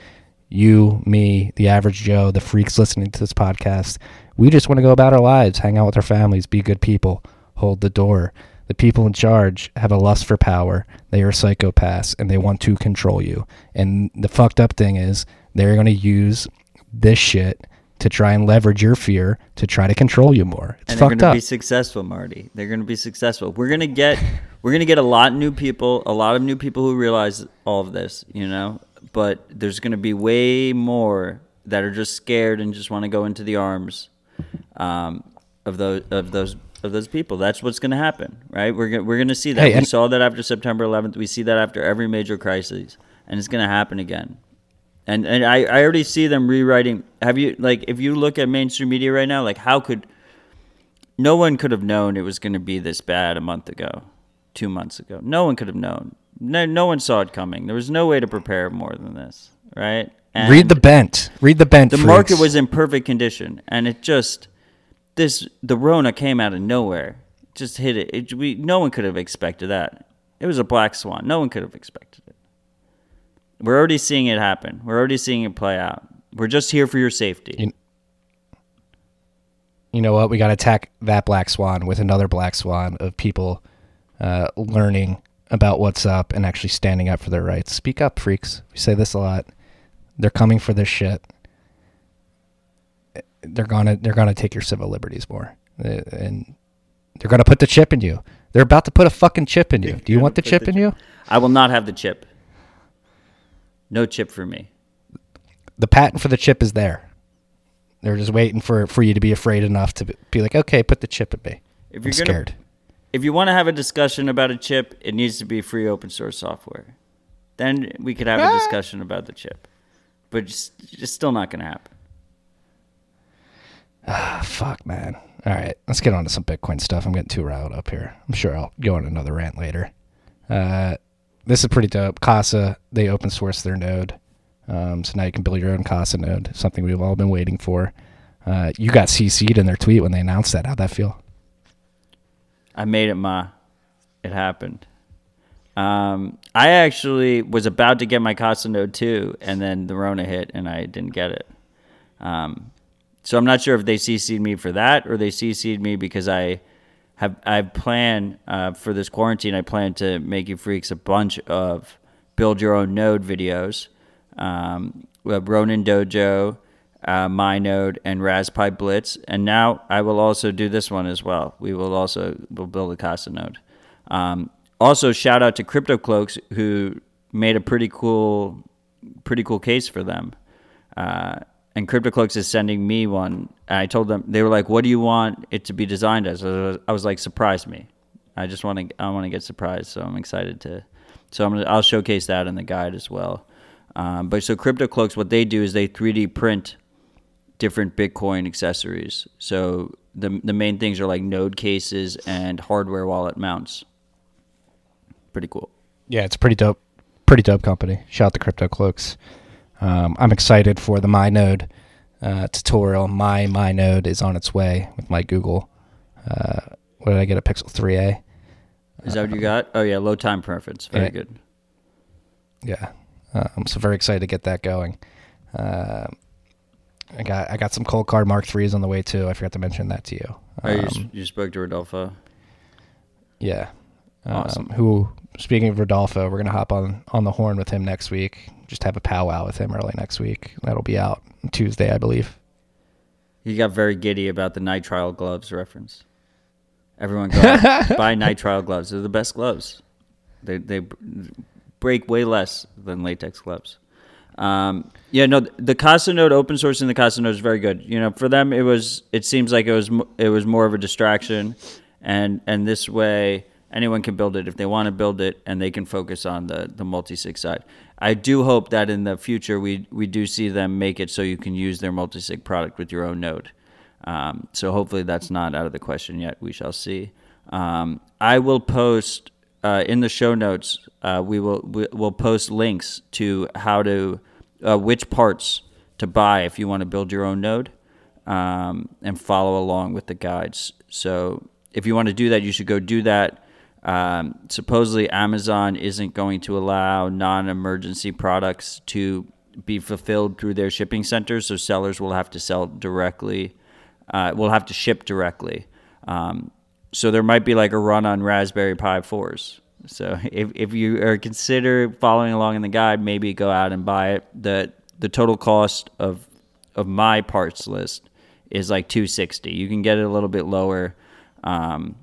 A: You, me, the average Joe, the freaks listening to this podcast, we just want to go about our lives, hang out with our families, be good people hold the door. The people in charge have a lust for power. They are psychopaths and they want to control you. And the fucked up thing is they're going to use this shit to try and leverage your fear to try to control you more. It's
G: and they're
A: fucked
G: going to
A: up.
G: be successful, Marty. They're going to be successful. We're going to get we're going to get a lot of new people, a lot of new people who realize all of this, you know. But there's going to be way more that are just scared and just want to go into the arms um, of those of those of those people. That's what's going to happen, right? We're go- we're going to see that.
A: Hey,
G: we
A: and-
G: saw that after September 11th. We see that after every major crisis, and it's going to happen again. And and I, I already see them rewriting. Have you like if you look at mainstream media right now, like how could no one could have known it was going to be this bad a month ago, two months ago. No one could have known. No, no one saw it coming. There was no way to prepare more than this, right? And
A: Read the bent. Read the bent.
G: the
A: freaks.
G: market was in perfect condition, and it just this the Rona came out of nowhere, just hit it. it we no one could have expected that. It was a black swan. No one could have expected it. We're already seeing it happen. We're already seeing it play out. We're just here for your safety.
A: You- you know what? We got to attack that black swan with another black swan of people uh, learning about what's up and actually standing up for their rights. Speak up, freaks. We say this a lot. They're coming for this shit. They're gonna they're gonna take your civil liberties more, and they're gonna put the chip in you. They're about to put a fucking chip in you. Do you want the chip in you?
G: I will not have the chip. No chip for me.
A: The patent for the chip is there. They're just waiting for for you to be afraid enough to be like, okay, put the chip in me.
G: If you're gonna,
A: scared.
G: if you want to have a discussion about a chip, it needs to be free open source software. Then we could have a ah. discussion about the chip. But just, it's still not going to happen.
A: Fuck, man. All right, let's get on to some Bitcoin stuff. I'm getting too riled up here. I'm sure I'll go on another rant later. Uh, this is pretty dope. Casa, they open source their node. Um, so now you can build your own Casa node, something we've all been waiting for. Uh, you got CC'd in their tweet when they announced that. How'd that feel?
G: I made it, Ma. It happened. Um, I actually was about to get my Casa Node too, and then the Rona hit, and I didn't get it. Um, so I'm not sure if they CC'd me for that, or they CC'd me because I have I plan uh, for this quarantine. I plan to make you freaks a bunch of build your own node videos. Um, we have Ronin Dojo, uh, My Node, and Raspberry Blitz, and now I will also do this one as well. We will also will build a Casa node. Um, also, shout out to Crypto Cloaks who made a pretty cool, pretty cool case for them. Uh, and Crypto Cloaks is sending me one. And I told them they were like, "What do you want it to be designed as?" I was, like, "Surprise me." I just want to. I want to get surprised, so I'm excited to. So I'm gonna. I'll showcase that in the guide as well. Um, but so Crypto Cloaks, what they do is they 3D print different Bitcoin accessories. So the the main things are like node cases and hardware wallet mounts. Pretty cool.
A: Yeah, it's pretty dope. Pretty dope company. Shout out to Crypto Cloaks. Um, I'm excited for the MyNode uh, tutorial. My MyNode is on its way with my Google. Uh, what did I get? A Pixel 3a.
G: Is that what you got? Oh yeah, low time preference. Very
A: Yeah.
G: good.
A: Yeah, I'm so very excited to get that going. Uh, I got I got some Coldcard Mark threes on the way too. I forgot to mention that to you.
G: Oh, you,
A: Um,
G: you spoke to Rodolfo.
A: Yeah.
G: Awesome.
A: Um, who, speaking of Rodolfo, we're gonna hop on on the horn with him next week. Just have a powwow with him early next week. That'll be out Tuesday, I believe.
G: He got very giddy about the nitrile gloves reference. Everyone go out, [LAUGHS] buy nitrile gloves. They're the best gloves. They they break way less than latex gloves. Um, yeah, no, the Casa Node open source in the Casa Node is very good. You know, for them, it was. It seems like it was. It was more of a distraction, and and this way, anyone can build it if they want to build it, and they can focus on the the multi sig side. I do hope that in the future we we do see them make it so you can use their multi sig product with your own node. Um, so hopefully that's not out of the question yet. We shall see. Um, I will post uh, in the show notes. Uh, we will we, will post links to how to uh, which parts to buy if you want to build your own node um, and follow along with the guides. So if you want to do that, you should go do that. Um, supposedly, Amazon isn't going to allow non-emergency products to be fulfilled through their shipping centers, so sellers will have to sell directly. Uh, will have to ship directly. Um, so there might be like a run on Raspberry Pi 4s. So [LAUGHS] if, if you are consider following along in the guide, maybe go out and buy it. The the total cost of of my parts list is like 260. You can get it a little bit lower, um,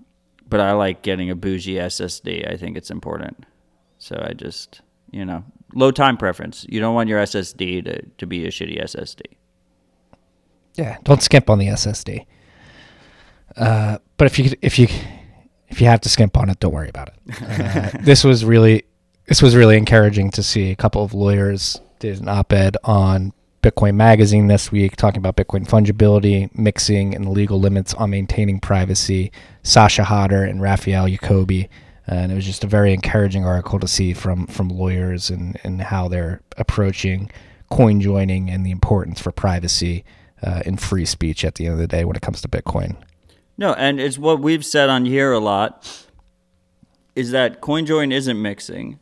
G: but I like getting a bougie SSD. I think it's important. So I just you know low time preference. You don't want your SSD to, to be a shitty SSD.
A: Yeah, don't skimp on the SSD. Uh, but if you if you if you have to skimp on it, don't worry about it. Uh, [LAUGHS] this was really this was really encouraging to see. A couple of lawyers did an op-ed on Bitcoin Magazine this week talking about Bitcoin fungibility, mixing, and the legal limits on maintaining privacy. Sasha Hodder and Raphael Yakobi. And it was just a very encouraging article to see from from lawyers and, and how they're approaching coin joining and the importance for privacy uh, and free speech at the end of the day when it comes to Bitcoin.
G: No, and it's what we've said on here a lot is that coin join isn't mixing.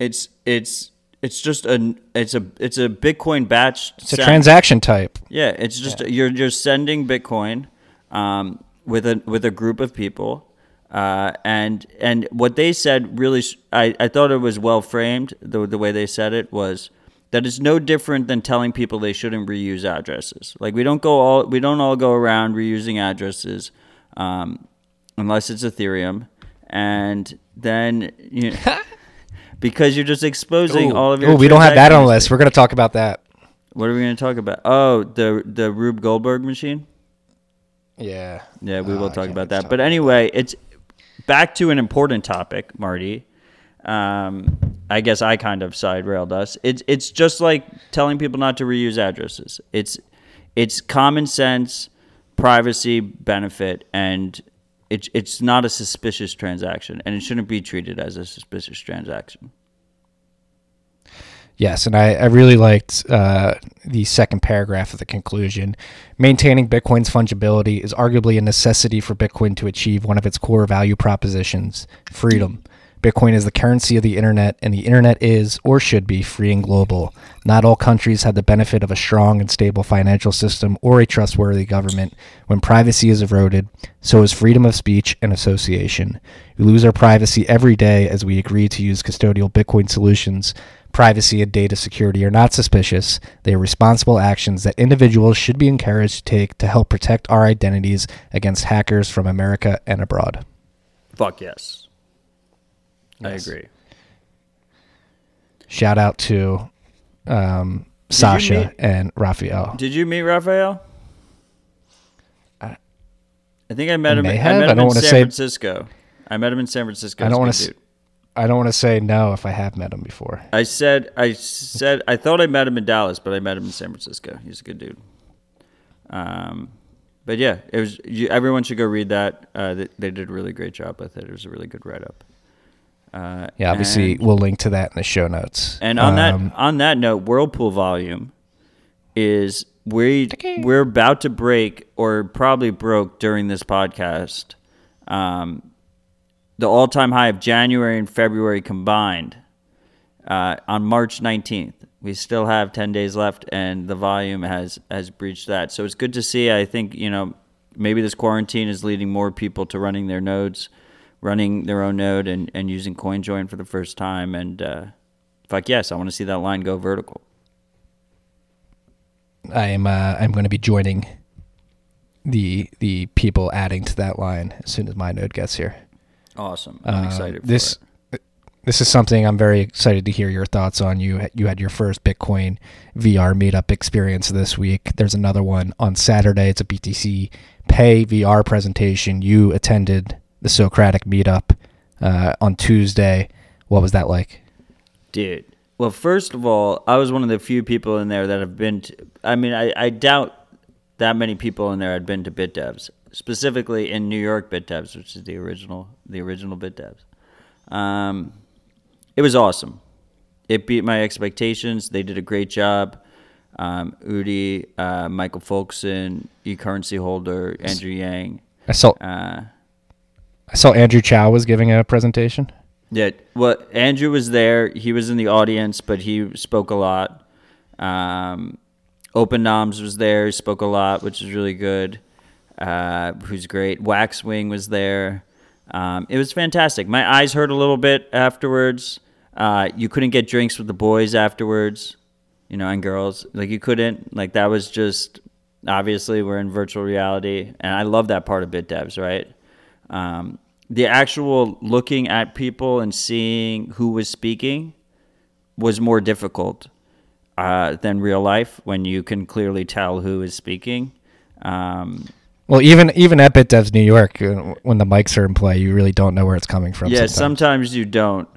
G: It's it's it's just a it's a it's a Bitcoin batch.
A: It's a transaction type.
G: Yeah, it's just yeah. you're you're sending Bitcoin um, with a with a group of people. Uh, and and what they said really, I, I thought it was well framed. The the way they said it was that is no different than telling people they shouldn't reuse addresses. Like we don't go all we don't all go around reusing addresses um, unless it's Ethereum, and then you [LAUGHS] know, because you're just exposing
A: Ooh.
G: all of your.
A: Oh, we don't have that on the list. We're going to talk about that.
G: What are we going to talk about? Oh, the the Rube Goldberg machine.
A: Yeah.
G: Yeah, we will oh, talk about that. But anyway, it's back to an important topic, Marty. Um, I guess I kind of side railed us. It's it's just like telling people not to reuse addresses. It's it's common sense privacy benefit and it's it's not a suspicious transaction and it shouldn't be treated as a suspicious transaction.
A: Yes, and I, I really liked uh, the second paragraph of the conclusion. Maintaining Bitcoin's fungibility is arguably a necessity for Bitcoin to achieve one of its core value propositions freedom. Bitcoin is the currency of the internet, and the internet is, or should be, free and global. Not all countries have the benefit of a strong and stable financial system or a trustworthy government. When privacy is eroded, so is freedom of speech and association. We lose our privacy every day as we agree to use custodial Bitcoin solutions. Privacy and data security are not suspicious. They are responsible actions that individuals should be encouraged to take to help protect our identities against hackers from America and abroad.
G: Fuck yes. Yes. I agree.
A: Shout out to um, Sasha meet, and Raphael.
G: Did you meet Raphael? I, I think I met him. I,
A: have.
G: met him
A: I don't
G: in San
A: say,
G: Francisco. I met him in San Francisco.
A: I don't want to. I don't want to say no if I have met him before.
G: I said I said I thought I met him in Dallas, but I met him in San Francisco. He's a good dude. Um, but yeah, it was. You, everyone should go read that. Uh, they, they, did a really great job with it. It was a really good write up.
A: Uh, yeah, obviously and, we'll link to that in the show notes.
G: And on um, that on that note, Whirlpool volume is we we're about to break or probably broke during this podcast. Um, the all-time high of January and February combined uh, on March 19th. We still have 10 days left, and the volume has has breached that. So it's good to see. I think you know maybe this quarantine is leading more people to running their nodes running their own node and, and using CoinJoin for the first time. And uh, fuck yes, I want to see that line go vertical.
A: I am uh, I'm going to be joining the the people adding to that line as soon as my node gets here.
G: Awesome. I'm
A: Uh,
G: excited for
A: this
G: it.
A: this is something I'm very excited to hear your thoughts on. You you had your first Bitcoin VR meetup experience this week. There's another one on Saturday. It's a BTC Pay VR presentation. You attended the Socratic meetup uh, on Tuesday. What was that like?
G: Dude. Well, first of all, I was one of the few people in there that have been to, I mean, I, I doubt that many people in there had been to BitDevs, specifically in New York BitDevs, which is the original, the original BitDevs. Um, it was awesome. It beat my expectations. They did a great job. Um, Udi, uh, Michael Folkson, e-currency holder, Andrew Yang.
A: I saw
G: Uh,
A: I saw Andrew Chow was giving a presentation.
G: Yeah, well, Andrew was there. He was in the audience, but he spoke a lot. Um, openoms was there. He spoke a lot, which is really good. Uh, who's great. Waxwing was there. Um, it was fantastic. My eyes hurt a little bit afterwards. Uh, you couldn't get drinks with the boys afterwards, you know, and girls. Like you couldn't. Like that was just obviously we're in virtual reality, and I love that part of BitDevs, right? Um, the actual looking at people and seeing who was speaking was more difficult uh, than real life when you can clearly tell who is speaking. Um,
A: Well, even even at BitDevs New York, uh, when the mics are in play, you really don't know where it's coming from.
G: yeah,
A: sometimes.
G: sometimes you don't.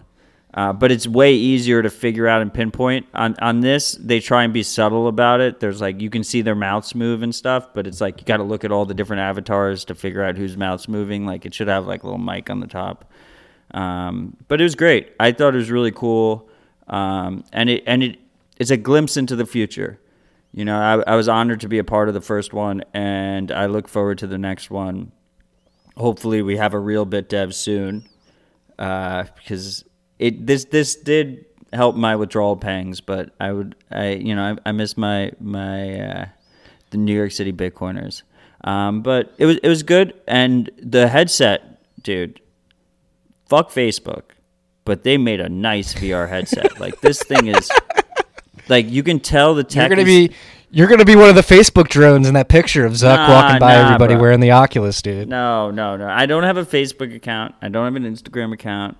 G: Uh, but it's way easier to figure out and pinpoint. On on this, they try and be subtle about it. There's like you can see their mouths move and stuff, but it's like you got to look at all the different avatars to figure out whose mouth's moving. Like it should have like a little mic on the top. Um, but it was great. I thought it was really cool, um, and it and it it's a glimpse into the future. You know, I, I was honored to be a part of the first one, and I look forward to the next one. Hopefully, we have a real bit dev soon, uh, because it this this did help my withdrawal pangs. But I would I you know I, I miss my my uh, the New York City Bitcoiners. Um, but it was it was good, and the headset, dude. Fuck Facebook, but they made a nice VR headset. [LAUGHS] like this thing is, like you can tell the tech.
A: You're gonna
G: is-
A: be you're gonna be one of the Facebook drones in that picture of Zuck
G: Nah,
A: walking by
G: nah,
A: everybody
G: bro.
A: wearing the Oculus, dude.
G: No, no, no. I don't have a Facebook account. I don't have an Instagram account.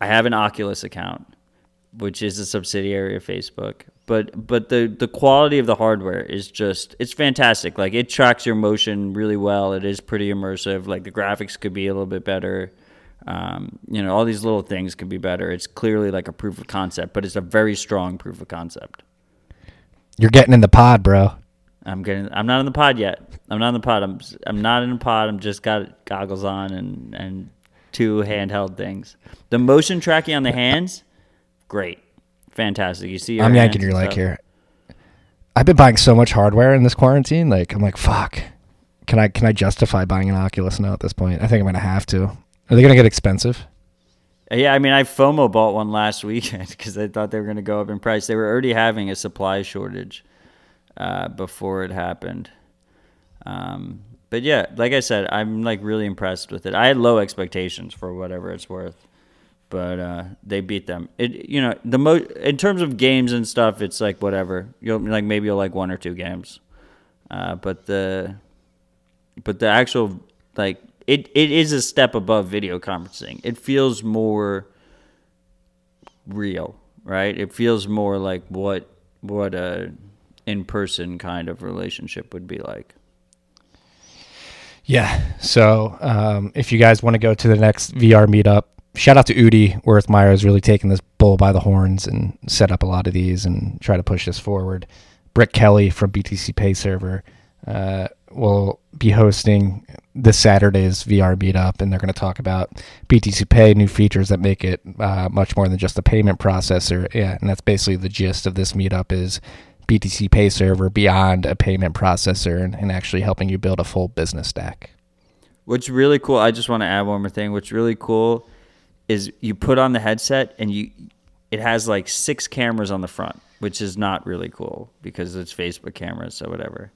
G: I have an Oculus account, which is a subsidiary of Facebook. But but the the quality of the hardware is just it's fantastic. Like it tracks your motion really well. It is pretty immersive. Like the graphics could be a little bit better. Um, you know, all these little things could be better. It's clearly like a proof of concept, but it's a very strong proof of concept.
A: You're getting in the pod, bro.
G: I'm getting. I'm not in the pod yet. I'm not in the pod. I'm. I'm not in the pod. I'm just got goggles on and and two handheld things. The motion tracking on the hands, great, fantastic. You see, your
A: I'm yanking your leg here. I've been buying so much hardware in this quarantine. Like I'm like, fuck. Can I can I justify buying an Oculus now at this point? I think I'm gonna have to. Are they gonna get expensive?
G: Yeah, I mean, I FOMO bought one last [LAUGHS] weekend because I thought they were going to go up in price. They were already having a supply shortage uh, before it happened. Um, but yeah, like I said, I'm like really impressed with it. I had low expectations for whatever it's worth, but uh, they beat them. It you know the mo in terms of games and stuff, it's like whatever. You'll like maybe you'll like one or two games, uh, but the but the actual like it, it is a step above video conferencing. It feels more real, right? It feels more like what what a in person kind of relationship would be like.
A: Yeah. So um, if you guys want to go to the next VR meetup, shout out to Udi Wertheimer is really taking this bull by the horns and set up a lot of these and try to push this forward. Britt Kelly from BTC Pay Server uh, will be hosting this Saturday's VR meetup, and they're going to talk about BTC Pay, new features that make it uh, much more than just a payment processor. Yeah, and that's basically the gist of this meetup is BTC Pay Server beyond a payment processor and, and actually helping you build a full business stack.
G: What's really cool, I just want to add one more thing. What's really cool is you put on the headset and you it has like six cameras on the front, which is not really cool because it's Facebook cameras, so whatever.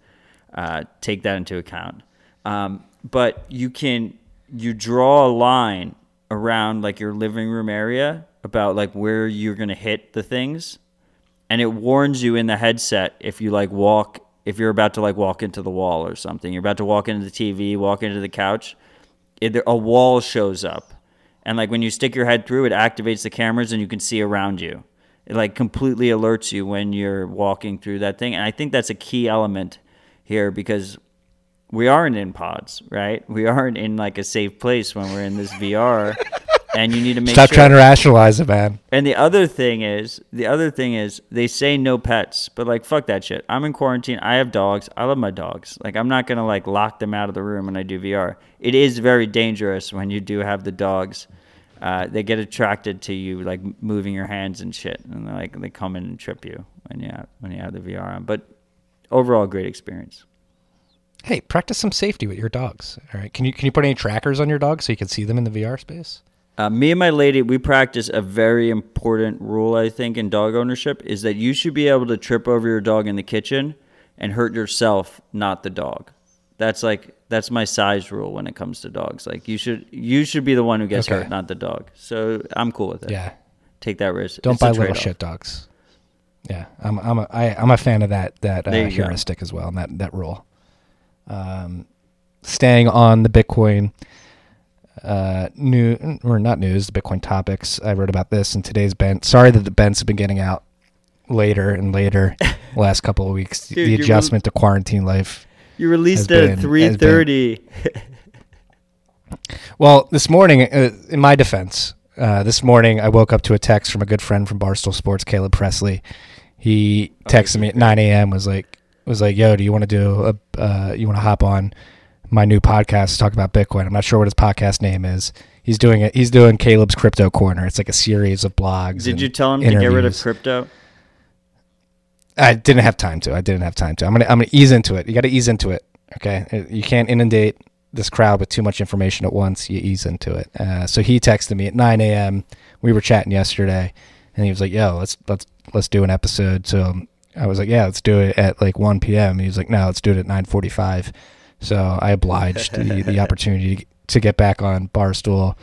G: Uh, take that into account. Um, but you can you draw a line around like your living room area about like where you're gonna hit the things, and it warns you in the headset if you like walk if you're about to like walk into the wall or something. You're about to walk into the TV, walk into the couch. It, a wall shows up, and like when you stick your head through, it activates the cameras and you can see around you. It like completely alerts you when you're walking through that thing, and I think that's a key element here because we aren't in pods, right? We aren't in like a safe place when we're in this VR, [LAUGHS] and you need to make
A: Stop
G: sure.
A: trying to rationalize it, man.
G: And the other thing is, the other thing is, they say no pets, but like fuck that shit. I'm in quarantine. I have dogs. I love my dogs. Like I'm not gonna like lock them out of the room when I do VR. It is very dangerous when you do have the dogs. Uh, they get attracted to you, like moving your hands and shit, and they like they come in and trip you when you have, when you have the VR on. But overall, great experience.
A: Hey, practice some safety with your dogs. All right. Can you can you put any trackers on your dogs so you can see them in the VR space?
G: Uh, me and my lady, we practice a very important rule, I think, in dog ownership is that you should be able to trip over your dog in the kitchen and hurt yourself, not the dog. That's like that's my size rule when it comes to dogs. Like you should you should be the one who gets
A: Okay.
G: hurt, not the dog. So I'm cool with it.
A: Yeah.
G: take that risk.
A: Don't
G: It's
A: buy little shit dogs. Yeah, I'm I'm a I, I'm a fan of that that uh,
G: you go.
A: heuristic as well, and that that rule. Um, staying on the Bitcoin uh, new or not news, the Bitcoin topics. I wrote about this in today's bent. Sorry that the bents have been getting out later and later the [LAUGHS] last couple of weeks.
G: Dude,
A: the adjustment to quarantine life.
G: You released it at three thirty. [LAUGHS]
A: Well, this morning, uh, in my defense, uh, this morning I woke up to a text from a good friend from Barstool Sports, Caleb Pressley. He texted me at 9 a.m. was like was like, "Yo, do you want to do a uh, you want to hop on my new podcast to talk about Bitcoin?" I'm not sure what his podcast name is. He's doing it. He's doing Caleb's Crypto Corner. It's like a series of blogs.
G: Did you tell him to get rid of crypto?
A: I didn't have time to. I didn't have time to. I'm gonna I'm gonna ease into it. You got to ease into it. Okay, Uh, you can't inundate this crowd with too much information at once. You ease into it. Uh, so he texted me at 9 a.m. We were chatting yesterday, and he was like, "Yo, let's let's let's do an episode." So I was like, "Yeah, let's do it at like 1 p.m." He was like, "No, let's do it at 9:45." So I obliged the the [LAUGHS] opportunity to get back on Barstool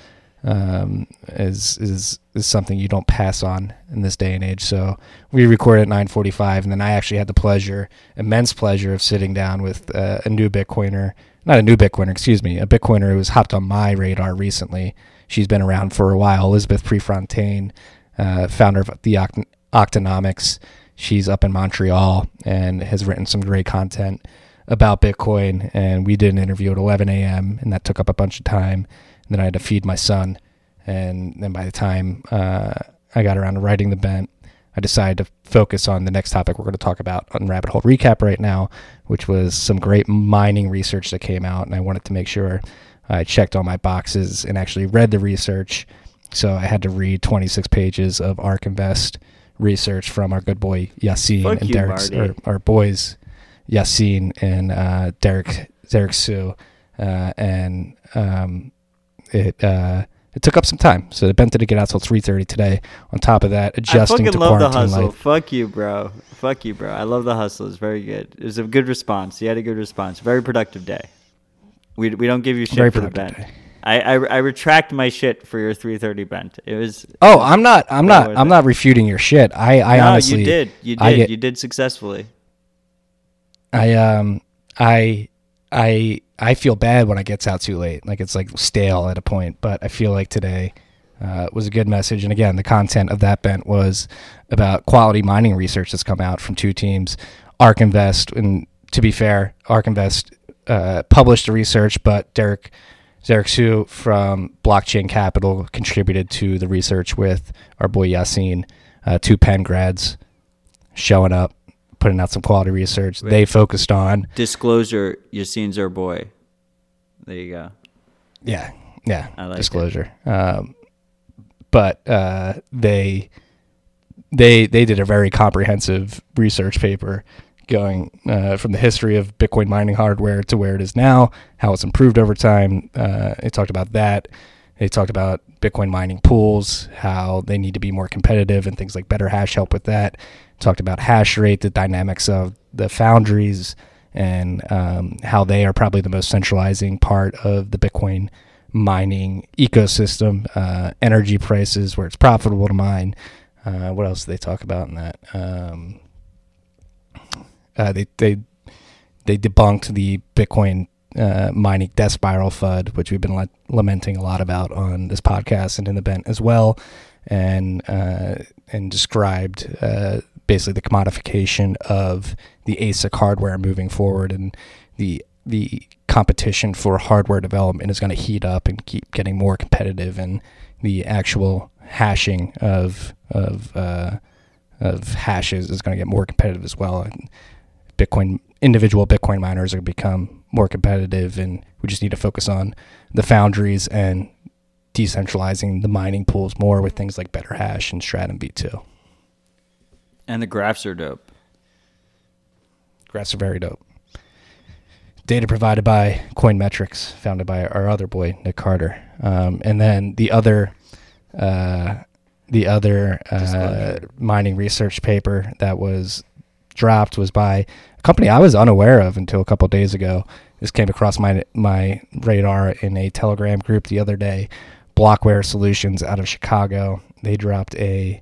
A: um, is is is something you don't pass on in this day and age. So we recorded at 9:45, and then I actually had the pleasure, immense pleasure, of sitting down with uh, a new Bitcoiner, not a new Bitcoiner, excuse me, a Bitcoiner who has hopped on my radar recently. She's been around for a while, Elizabeth Prefontaine, uh, founder of the Oct- Octonomics. She's up in Montreal and has written some great content about Bitcoin. And we did an interview at 11 a.m. and that took up a bunch of time. And then I had to feed my son. And then by the time uh, I got around to writing the bent, I decided to focus on the next topic we're going to talk about on Rabbit Hole Recap right now, which was some great mining research that came out. And I wanted to make sure I checked all my boxes and actually read the research. So I had to read 26 pages of ARK Invest research from our good boy Yassine
G: Fuck
A: and Derek's, or our boys Yassine and uh, Derek Derek Hsue, uh, and um, it uh, it took up some time. So the bent didn't get out till three thirty today. On top of that,
G: I
A: adjusting
G: fucking
A: to
G: love the
A: quarantine
G: hustle.
A: life.
G: Fuck you, bro. Fuck you, bro. I love the hustle. It's very good. It was a good response. You had a good response. Very productive day. We, we don't give you shit
A: Very
G: for the bent.
A: day.
G: I, I I retract my shit for your 330 bent. It was.
A: Oh, I'm not. I'm not. I'm
G: it.
A: not refuting your shit. I. I
G: no,
A: honestly.
G: you did. You
A: I
G: did.
A: get-
G: you did successfully.
A: I um I I I feel bad when it gets out too late. Like it's like stale at a point. But I feel like today uh, was a good message. And again, the content of that bent was about quality mining research that's come out from two teams, Ark Invest. And to be fair, Ark Invest uh, published the research, but Derek Derek Hsue from Blockchain Capital contributed to the research with our boy Yassine, uh, two Penn grads showing up, putting out some quality research. They focused on
G: Disclosure. Yassine's our boy. There you go.
A: yeah, yeah,
G: like
A: disclosure. Um, but uh, they they they did a very comprehensive research paper going uh, from the history of Bitcoin mining hardware to where it is now, how it's improved over time. Uh, they talked about that. They talked about Bitcoin mining pools, how they need to be more competitive, and things like BetterHash help with that. Talked about hash rate, the dynamics of the foundries, and um, how they are probably the most centralizing part of the Bitcoin mining ecosystem, uh, energy prices, where it's profitable to mine. Uh, what else do they talk about in that? Um, uh, they they they debunked the Bitcoin uh, mining death spiral FUD, which we've been la- lamenting a lot about on this podcast and in the bent as well, and uh, and described uh, basically the commodification of the ASIC hardware moving forward, and the the competition for hardware development is going to heat up and keep getting more competitive, and the actual hashing of of uh, of hashes is going to get more competitive as well. And Bitcoin individual Bitcoin miners are become more competitive, and we just need to focus on the foundries and decentralizing the mining pools more with things like BetterHash and Stratum V2.
G: And the graphs are dope.
A: Graphs are very dope. Data provided by Coinmetrics, founded by our other boy Nick Carter, um, and then the other, uh, the other uh, mining research paper that was dropped was by a company I was unaware of until a couple days ago. This came across my my radar in a Telegram group the other day. Blockware Solutions out of Chicago. They dropped a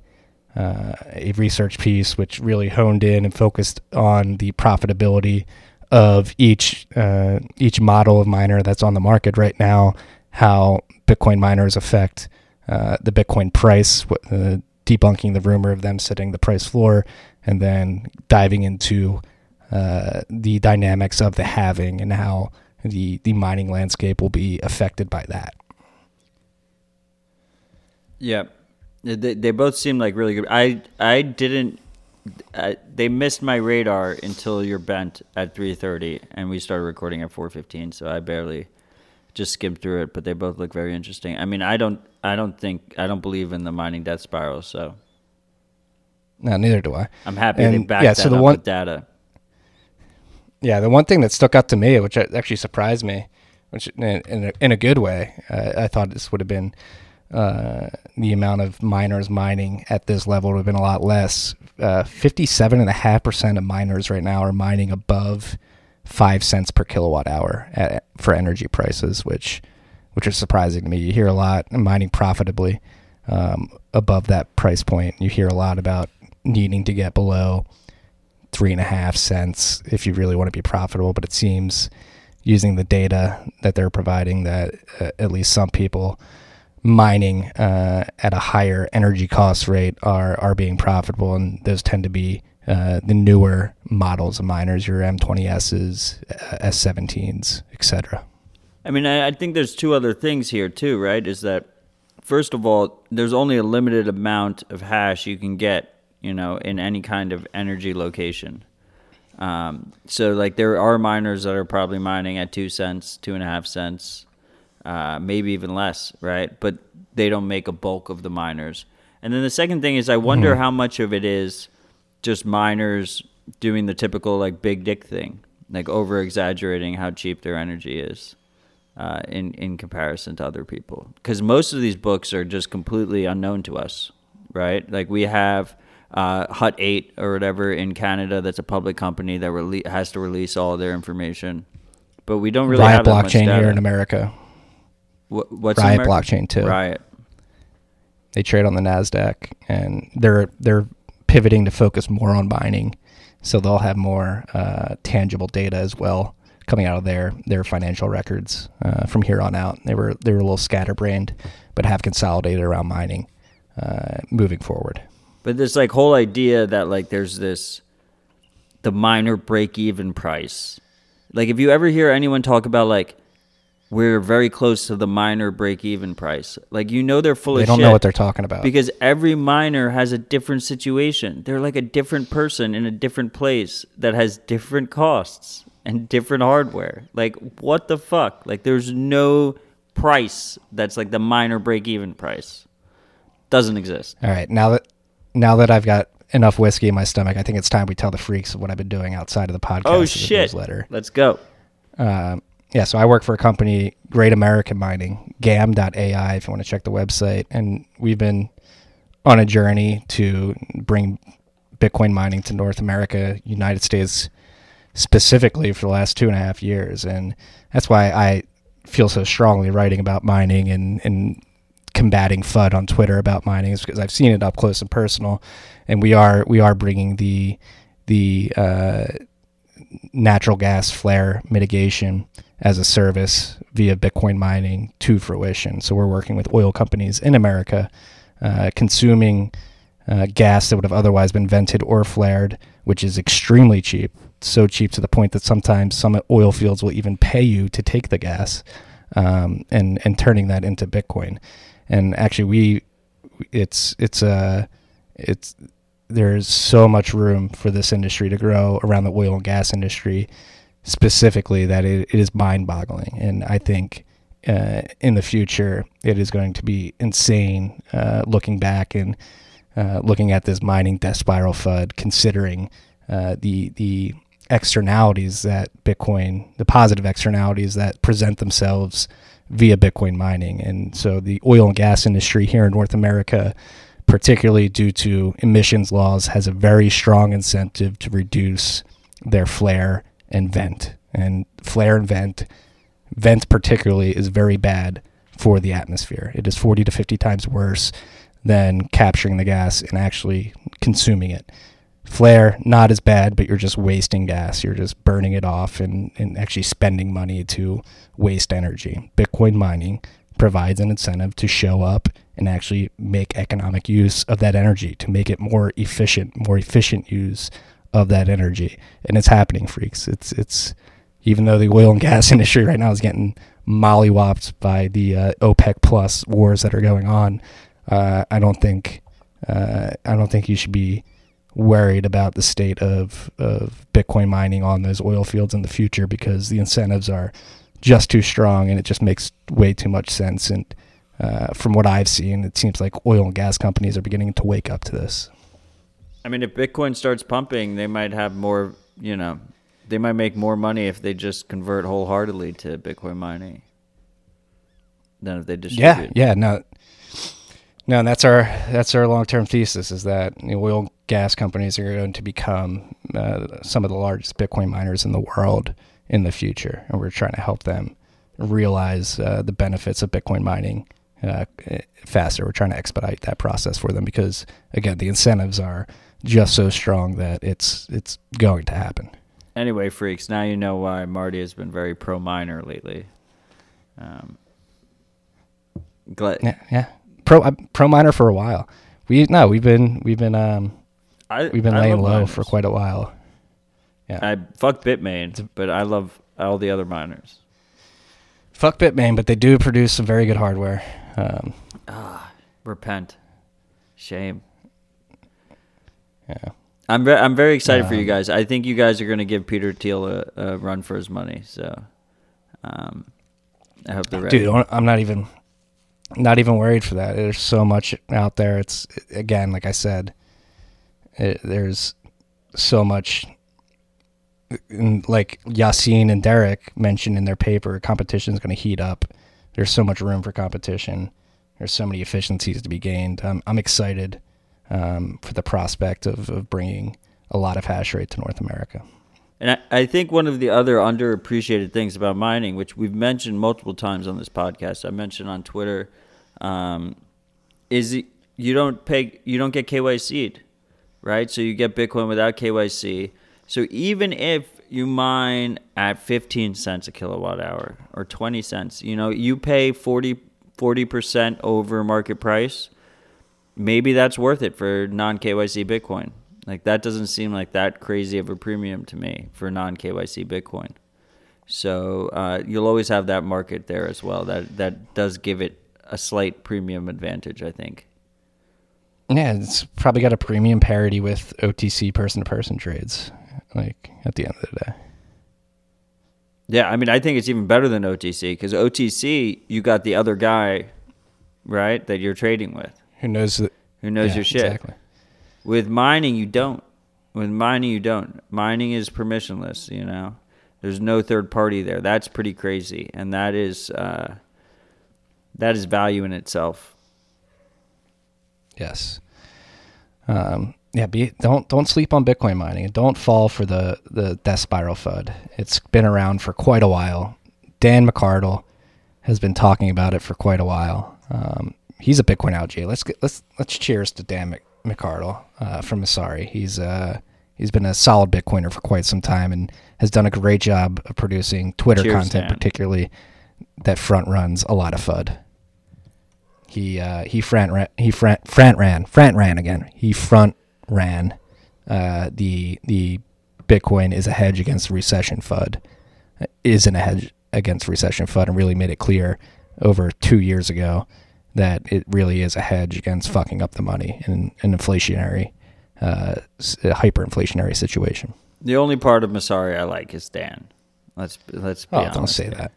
A: uh, a research piece which really honed in and focused on the profitability of each uh, each model of miner that's on the market right now, how Bitcoin miners affect uh, the Bitcoin price, uh, debunking the rumor of them setting the price floor, and then diving into uh, the dynamics of the halving and how the the mining landscape will be affected by that.
G: Yeah, they, they both seem like really good. I I didn't. I, they missed my radar until you're bent at 3:30, and we started recording at 4:15. So I barely just skimmed through it, but they both look very interesting. I mean, I don't I don't think I don't believe in the mining death spiral, so
A: No, neither do I.
G: I'm happy they backed
A: yeah,
G: that
A: so the
G: up
A: one-
G: with data.
A: Yeah, the one thing that stuck out to me, which actually surprised me, which in a, in a, in a good way, uh, I thought this would have been uh, the amount of miners mining at this level would have been a lot less. Uh, Fifty-seven and a half percent of miners right now are mining above five cents per kilowatt hour at, for energy prices, which which is surprising to me. You hear a lot mining profitably um, above that price point. You hear a lot about needing to get below three and a half cents if you really want to be profitable. But it seems using the data that they're providing that uh, at least some people mining uh, at a higher energy cost rate are are being profitable, and those tend to be uh, the newer models of miners, your M20s, uh, S17s, etc.
G: I mean, I, I think there's two other things here too, right? Is that first of all, there's only a limited amount of hash you can get, you know, in any kind of energy location. Um, so like there are miners that are probably mining at two cents, two and a half cents, uh, maybe even less, right? But they don't make a bulk of the miners. And then the second thing is, I wonder how much of it is just miners doing the typical like big dick thing, like over exaggerating how cheap their energy is uh, in in comparison to other people. Because most of these books are just completely unknown to us, right? Like we have uh, Hut Eight or whatever in Canada, that's a public company that rele- has to release all their information, but we don't really
A: Riot
G: have that much
A: blockchain here in America.
G: Wh- what's
A: Riot blockchain too.
G: Riot.
A: They trade on the Nasdaq, and they're they're pivoting to focus more on mining, so they'll have more uh, tangible data as well coming out of their their financial records uh, from here on out. They were they were a little scatterbrained, but have consolidated around mining uh, moving forward.
G: But this like whole idea that like there's this the minor break even price. Like if you ever hear anyone talk about like we're very close to the minor break even price, like you know they're full
A: They
G: of
A: don't
G: shit
A: know what they're talking about.
G: because every miner has a different situation. They're like a different person in a different place that has different costs and different hardware. Like what the fuck? Like there's no price that's like the minor break even price. Doesn't exist.
A: All right, now that now that I've got enough whiskey in my stomach, I think it's time we tell the freaks of what I've been doing outside of the podcast.
G: Oh shit.
A: Newsletter.
G: Let's go.
A: Um, yeah, so I work for a company, Great American Mining, GAM.ai, if you want to check the website. And we've been on a journey to bring Bitcoin mining to North America, United States specifically for the last two and a half years. And that's why I feel so strongly writing about mining and and combating FUD on Twitter about mining is because I've seen it up close and personal, and we are we are bringing the the uh, natural gas flare mitigation as a service via Bitcoin mining to fruition. So we're working with oil companies in America, uh, consuming uh, gas that would have otherwise been vented or flared, which is extremely cheap. So cheap to the point that sometimes some oil fields will even pay you to take the gas, um, and and turning that into Bitcoin. And actually, we it's it's a uh, it's there's so much room for this industry to grow around the oil and gas industry specifically that it, it is mind boggling. And I think uh, in the future, it is going to be insane uh, looking back and uh, looking at this mining death spiral FUD, considering uh, the, the externalities that Bitcoin, the positive externalities that present themselves via Bitcoin mining. And so the oil and gas industry here in North America particularly due to emissions laws, has a very strong incentive to reduce their flare and vent. And flare and vent, vent particularly, is very bad for the atmosphere. It is 40 to 50 times worse than capturing the gas and actually consuming it. Flare, not as bad, but you're just wasting gas. You're just burning it off and, and actually spending money to waste energy. Bitcoin mining provides an incentive to show up and actually make economic use of that energy to make it more efficient, more efficient use of that energy. And it's happening, freaks. It's it's even though the oil and gas [LAUGHS] industry right now is getting mollywopped by the uh, OPEC plus wars that are going on, uh, I don't think uh, I don't think you should be worried about the state of of Bitcoin mining on those oil fields in the future because the incentives are just too strong and it just makes way too much sense and uh, from what I've seen, it seems like oil and gas companies are beginning to wake up to this.
G: I mean, if Bitcoin starts pumping, they might have more, you know, they might make more money if they just convert wholeheartedly to Bitcoin mining than if they distribute.
A: Yeah, yeah, no, no, that's our that's our long term thesis is that you know, oil and gas companies are going to become uh, some of the largest Bitcoin miners in the world in the future, and we're trying to help them realize uh, the benefits of Bitcoin mining uh, faster. We're trying to expedite that process for them because again, the incentives are just so strong that it's it's going to happen.
G: Anyway, freaks, now you know why Marty has been very pro miner lately. Um,
A: glad, yeah, yeah, pro uh, pro miner for a while. We no, we've been we've been um I, we've been I laying low for quite a while.
G: Yeah, I fuck Bitmain, but I love all the other miners.
A: Fuck Bitmain, but they do produce some very good hardware. Um,
G: ah, repent. Shame.
A: Yeah.
G: I'm ve- I'm very excited um, for you um, guys. I think you guys are going to give Peter Thiel a, a, run for his money. So, um, I hope they're ready.
A: Dude, I'm not even not even worried for that. There's so much out there. It's again, like I said, it, there's so much. Like Yassine and Derek mentioned in their paper, competition is going to heat up there's so much room for competition. There's so many efficiencies to be gained. I'm, I'm excited um, for the prospect of, of bringing a lot of hash rate to North America.
G: And I, I think one of the other underappreciated things about mining, which we've mentioned multiple times on this podcast, I mentioned on Twitter, um, is you don't pay, you don't get KYC'd, right? So you get Bitcoin without KYC. So even if you mine at 15 cents a kilowatt hour or 20 cents, you know, you pay 40 40% over market price. Maybe that's worth it for non KYC Bitcoin. Like that doesn't seem like that crazy of a premium to me for non KYC Bitcoin. So uh, you'll always have that market there as well. That that does give it a slight premium advantage, I think.
A: Yeah, it's probably got a premium parity with OTC person to person trades like at the end of the day.
G: Yeah, I mean, I think it's even better than OTC because OTC, you got the other guy, right, that you're trading with,
A: who knows that,
G: who knows yeah, your shit. Exactly. With mining, you don't. With mining, you don't. Mining is permissionless. You know, there's no third party there. That's pretty crazy, and that is uh, that is value in itself.
A: Yes. Um, yeah, be, don't don't sleep on Bitcoin mining. Don't fall for the the death spiral FUD. It's been around for quite a while. Dan McArdle has been talking about it for quite a while. Um, he's a Bitcoin algae. Let's get, let's let's cheers to Dan Mc, McArdle uh, from Messari. He's uh he's been a solid Bitcoiner for quite some time and has done a great job of producing Twitter
G: Cheers,
A: content,
G: Dan.
A: particularly that front runs a lot of FUD. He uh, he front ran, he front front ran front ran again. He front ran uh, the the Bitcoin is a hedge against recession FUD isn't a hedge against recession FUD and really made it clear over two years ago that it really is a hedge against fucking up the money in an inflationary, uh, hyperinflationary situation.
G: The only part of Messari I like is Dan. Let's let's be
A: Oh,
G: honest.
A: don't say
G: here.
A: that.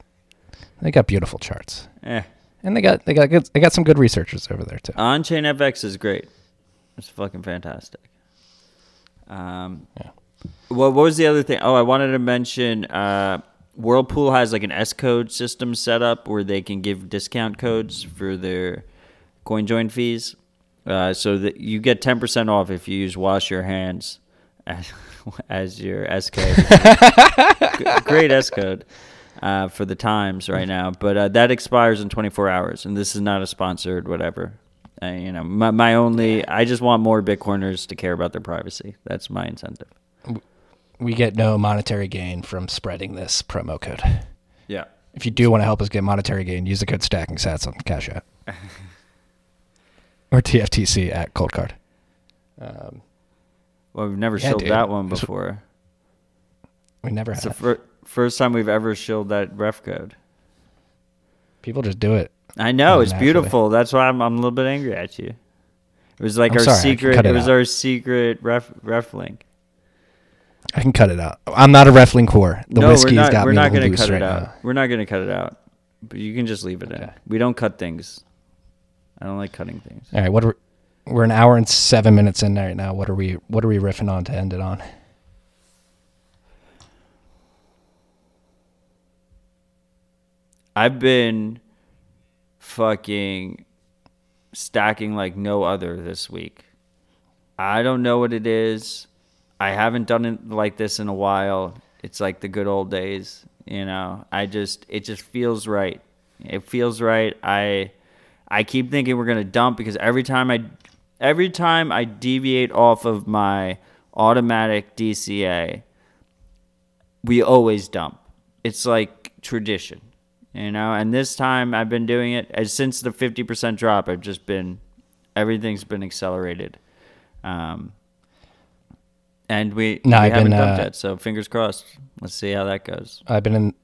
A: They got beautiful charts,
G: Eh.
A: and they got they got good, they got some good researchers over there too.
G: OnChainFX is great. It's fucking fantastic. Um,
A: Yeah.
G: What, what was the other thing? Oh, I wanted to mention uh, Whirlpool has like an S code system set up where they can give discount codes for their coin join fees. Uh, so that you get 10% off if you use wash your hands as, [LAUGHS] as your S code. Great S code uh, for the times right now. But uh, that expires in 24 hours. And this is not a sponsored whatever. Uh, you know, my, my only, I just want more Bitcoiners to care about their privacy. That's my incentive.
A: We get no monetary gain from spreading this promo code.
G: Yeah.
A: If you do want to help us get monetary gain, use the code stacking sats on Cash App [LAUGHS] or TFTC at Coldcard. Um,
G: Well, we've never
A: Yeah,
G: shilled
A: dude.
G: that one before.
A: we never
G: It's the fir- first time we've ever shilled that ref code.
A: People just do it.
G: I know it's beautiful. That's why I'm I'm a little bit angry at you. It was like
A: I'm
G: our
A: sorry,
G: secret. It,
A: it
G: was
A: out.
G: our secret ref ref link.
A: I can cut it out. I'm not a Refling whore. The
G: no,
A: whiskey's
G: not.
A: got
G: we're
A: me
G: not
A: going
G: gonna
A: to
G: cut
A: right
G: it out.
A: now.
G: We're not gonna cut it out. But you can just leave it in. We don't cut things. I don't like cutting things.
A: All right, what are we, we're an hour and seven minutes in right now. What are we what are we riffing on to end it on?
G: I've been fucking stacking like no other this week. I don't know what it is. I haven't done it like this in a while. It's like the good old days, you know. I just it just feels right. It feels right. I I keep thinking we're going to dump because every time I every time I deviate off of my automatic DCA, we always dump. It's like tradition, you know. And this time I've been doing it as since the fifty percent drop. I've just been everything's been accelerated, um, and we,
A: No,
G: we
A: I've
G: haven't
A: been,
G: dumped
A: uh,
G: yet. So fingers crossed. Let's see how that goes.
A: I've been in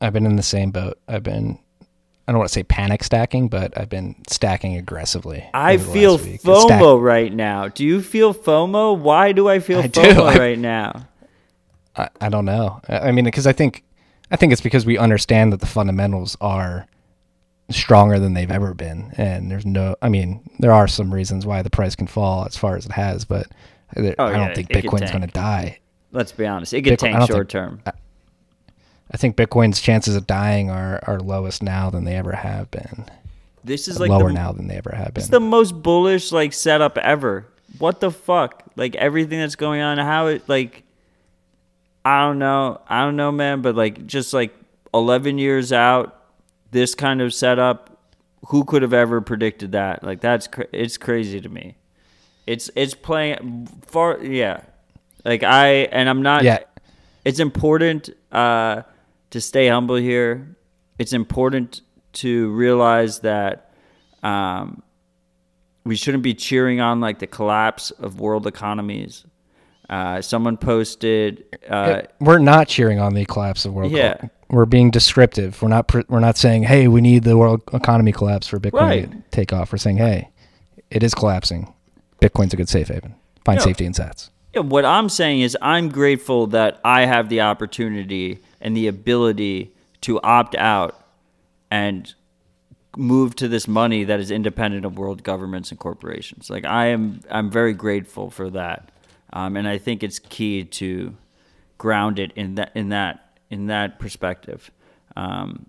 A: I've been in the same boat. I've been I don't want to say panic stacking, but I've been stacking aggressively.
G: I feel.
A: It's stack-
G: FOMO right now. Do you feel FOMO? Why do I feel
A: I do.
G: FOMO
A: I-
G: right now?
A: I, I don't know. I I mean, because I think I think it's because we understand that the fundamentals are stronger than they've ever been, and there's no. I mean, there are some reasons why the price can fall as far as it has, but
G: Oh,
A: I
G: yeah,
A: don't think Bitcoin's going to die.
G: Let's be honest. It could
A: Bitcoin-
G: tank
A: think-
G: short term.
A: I think Bitcoin's chances of dying are, are lowest now than they ever have been.
G: This is like
A: Lower
G: the,
A: now than they ever have been.
G: It's the most bullish like setup ever. What the fuck? Like everything that's going on, how it like I don't know. I don't know, man, but like just like 11 years out, this kind of setup, who could have ever predicted that? Like that's cra- it's crazy to me. It's it's playing far yeah. Like I and I'm not
A: Yeah.
G: it's important uh, to stay humble here. It's important to realize that um, we shouldn't be cheering on like the collapse of world economies. Uh, someone posted, uh,
A: we're not cheering on the collapse of world.
G: Yeah.
A: co- we're being descriptive. We're not. We're not saying, "Hey, we need the world economy collapse for Bitcoin
G: Right.
A: to take off." We're saying, "Hey, it is collapsing. Bitcoin's a good safe haven. Find
G: Yeah.
A: safety in Sats."
G: Yeah, what I'm saying is I'm grateful that I have the opportunity and the ability to opt out and move to this money that is independent of world governments and corporations. Like I am I'm very grateful for that. Um, and I think it's key to ground it in that in that in that perspective. Um,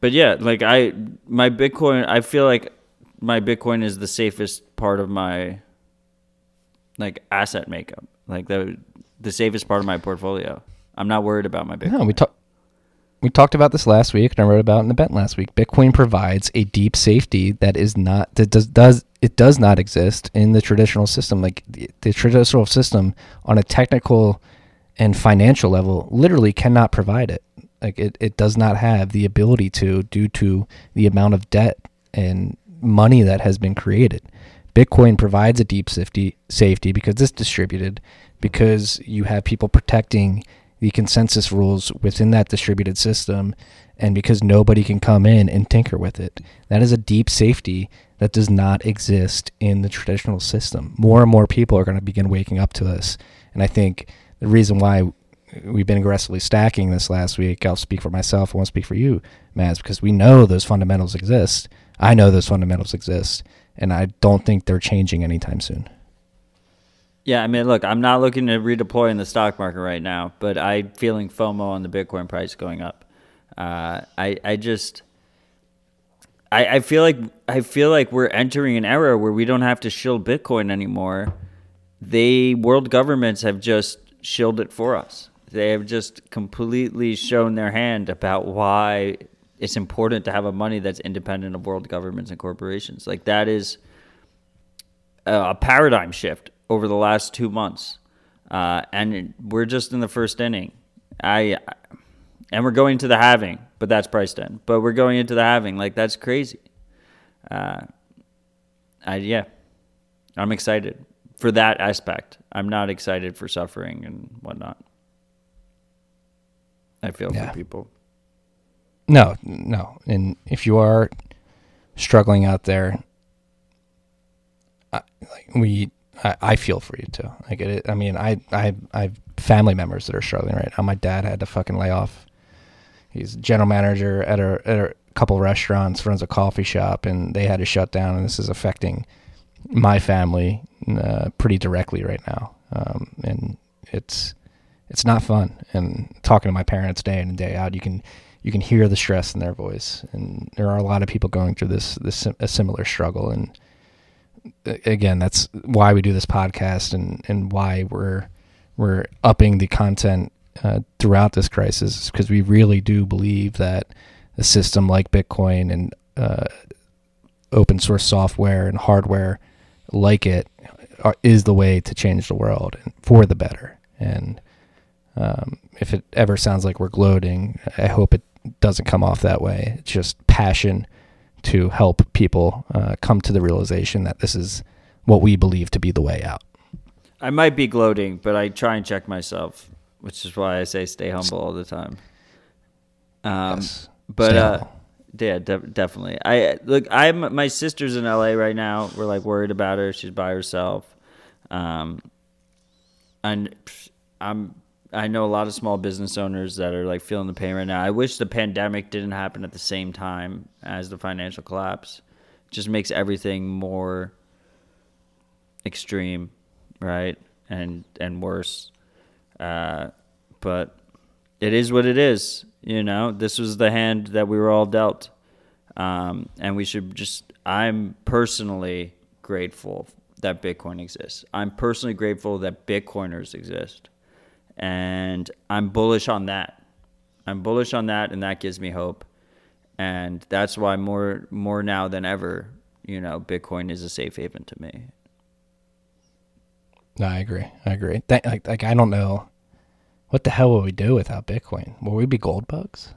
G: but yeah, like I my Bitcoin I feel like my Bitcoin is the safest part of my like asset makeup, like the the safest part of my portfolio. I'm not worried about my Bitcoin.
A: No, we talk. we talked about this last week, and I wrote about it in the bent last week. Bitcoin provides a deep safety that is not that does does it does not exist in the traditional system. Like the, the traditional system on a technical and financial level, literally cannot provide it. Like it, it does not have the ability to due to the amount of debt and money that has been created. Bitcoin provides a deep safety safety because it's distributed, because you have people protecting the consensus rules within that distributed system, and because nobody can come in and tinker with it. That is a deep safety that does not exist in the traditional system. More and more people are going to begin waking up to this, and I think the reason why we've been aggressively stacking this last week. I'll speak for myself. I won't speak for you, Maz, because we know those fundamentals exist. I know those fundamentals exist, and I don't think they're changing anytime soon.
G: Yeah, I mean, look, I'm not looking to redeploy in the stock market right now, but I'm feeling FOMO on the Bitcoin price going up. Uh, I I just I, I feel like I feel like we're entering an era where we don't have to shield Bitcoin anymore. They world governments have just shielded it for us. They have just completely shown their hand about why it's important to have a money that's independent of world governments and corporations. Like that is a paradigm shift over the last two months, uh, and we're just in the first inning. I and we're going to the halving, but that's priced in. But we're going into the halving, like that's crazy. Uh, I yeah, I'm excited for that aspect. I'm not excited for suffering and whatnot. I feel yeah. for people.
A: No, no. And if you are struggling out there, I, like we, I, I, feel for you too. I get it. I mean, I, I, I have family members that are struggling right now. My dad had to fucking lay off. He's general manager at a, at a couple restaurants, runs a coffee shop, and they had to shut down. And this is affecting my family uh, pretty directly right now. Um, and it's, it's not fun. And talking to my parents day in and day out, you can you can hear the stress in their voice. And there are a lot of people going through this this a similar struggle. And again, that's why we do this podcast and and why we're we're upping the content uh, throughout this crisis because we really do believe that a system like Bitcoin and uh, open source software and hardware like it are, is the way to change the world for the better. And um, if it ever sounds like we're gloating, I hope it doesn't come off that way. It's just passion to help people uh, come to the realization that this is what we believe to be the way out.
G: I might be gloating, but I try and check myself, which is why I say stay humble all the time. Um, yes. But uh, yeah, de- definitely. I look. I'm my sister's in LA right now. We're like worried about her. She's by herself. Um, and I'm I know a lot of small business owners that are like feeling the pain right now. I wish the pandemic didn't happen at the same time as the financial collapse. It just makes everything more extreme, right? And and worse. Uh, but it is what it is. You know, this was the hand that we were all dealt, um, and we should just. I'm personally grateful that Bitcoin exists. I'm personally grateful that Bitcoiners exist and I'm bullish on that. I'm bullish on that, and that gives me hope. And that's why more more now than ever, you know, Bitcoin is a safe haven to me.
A: No, I agree. I agree. That, like, like I don't know, what the hell would we do without Bitcoin? Will we be gold bugs?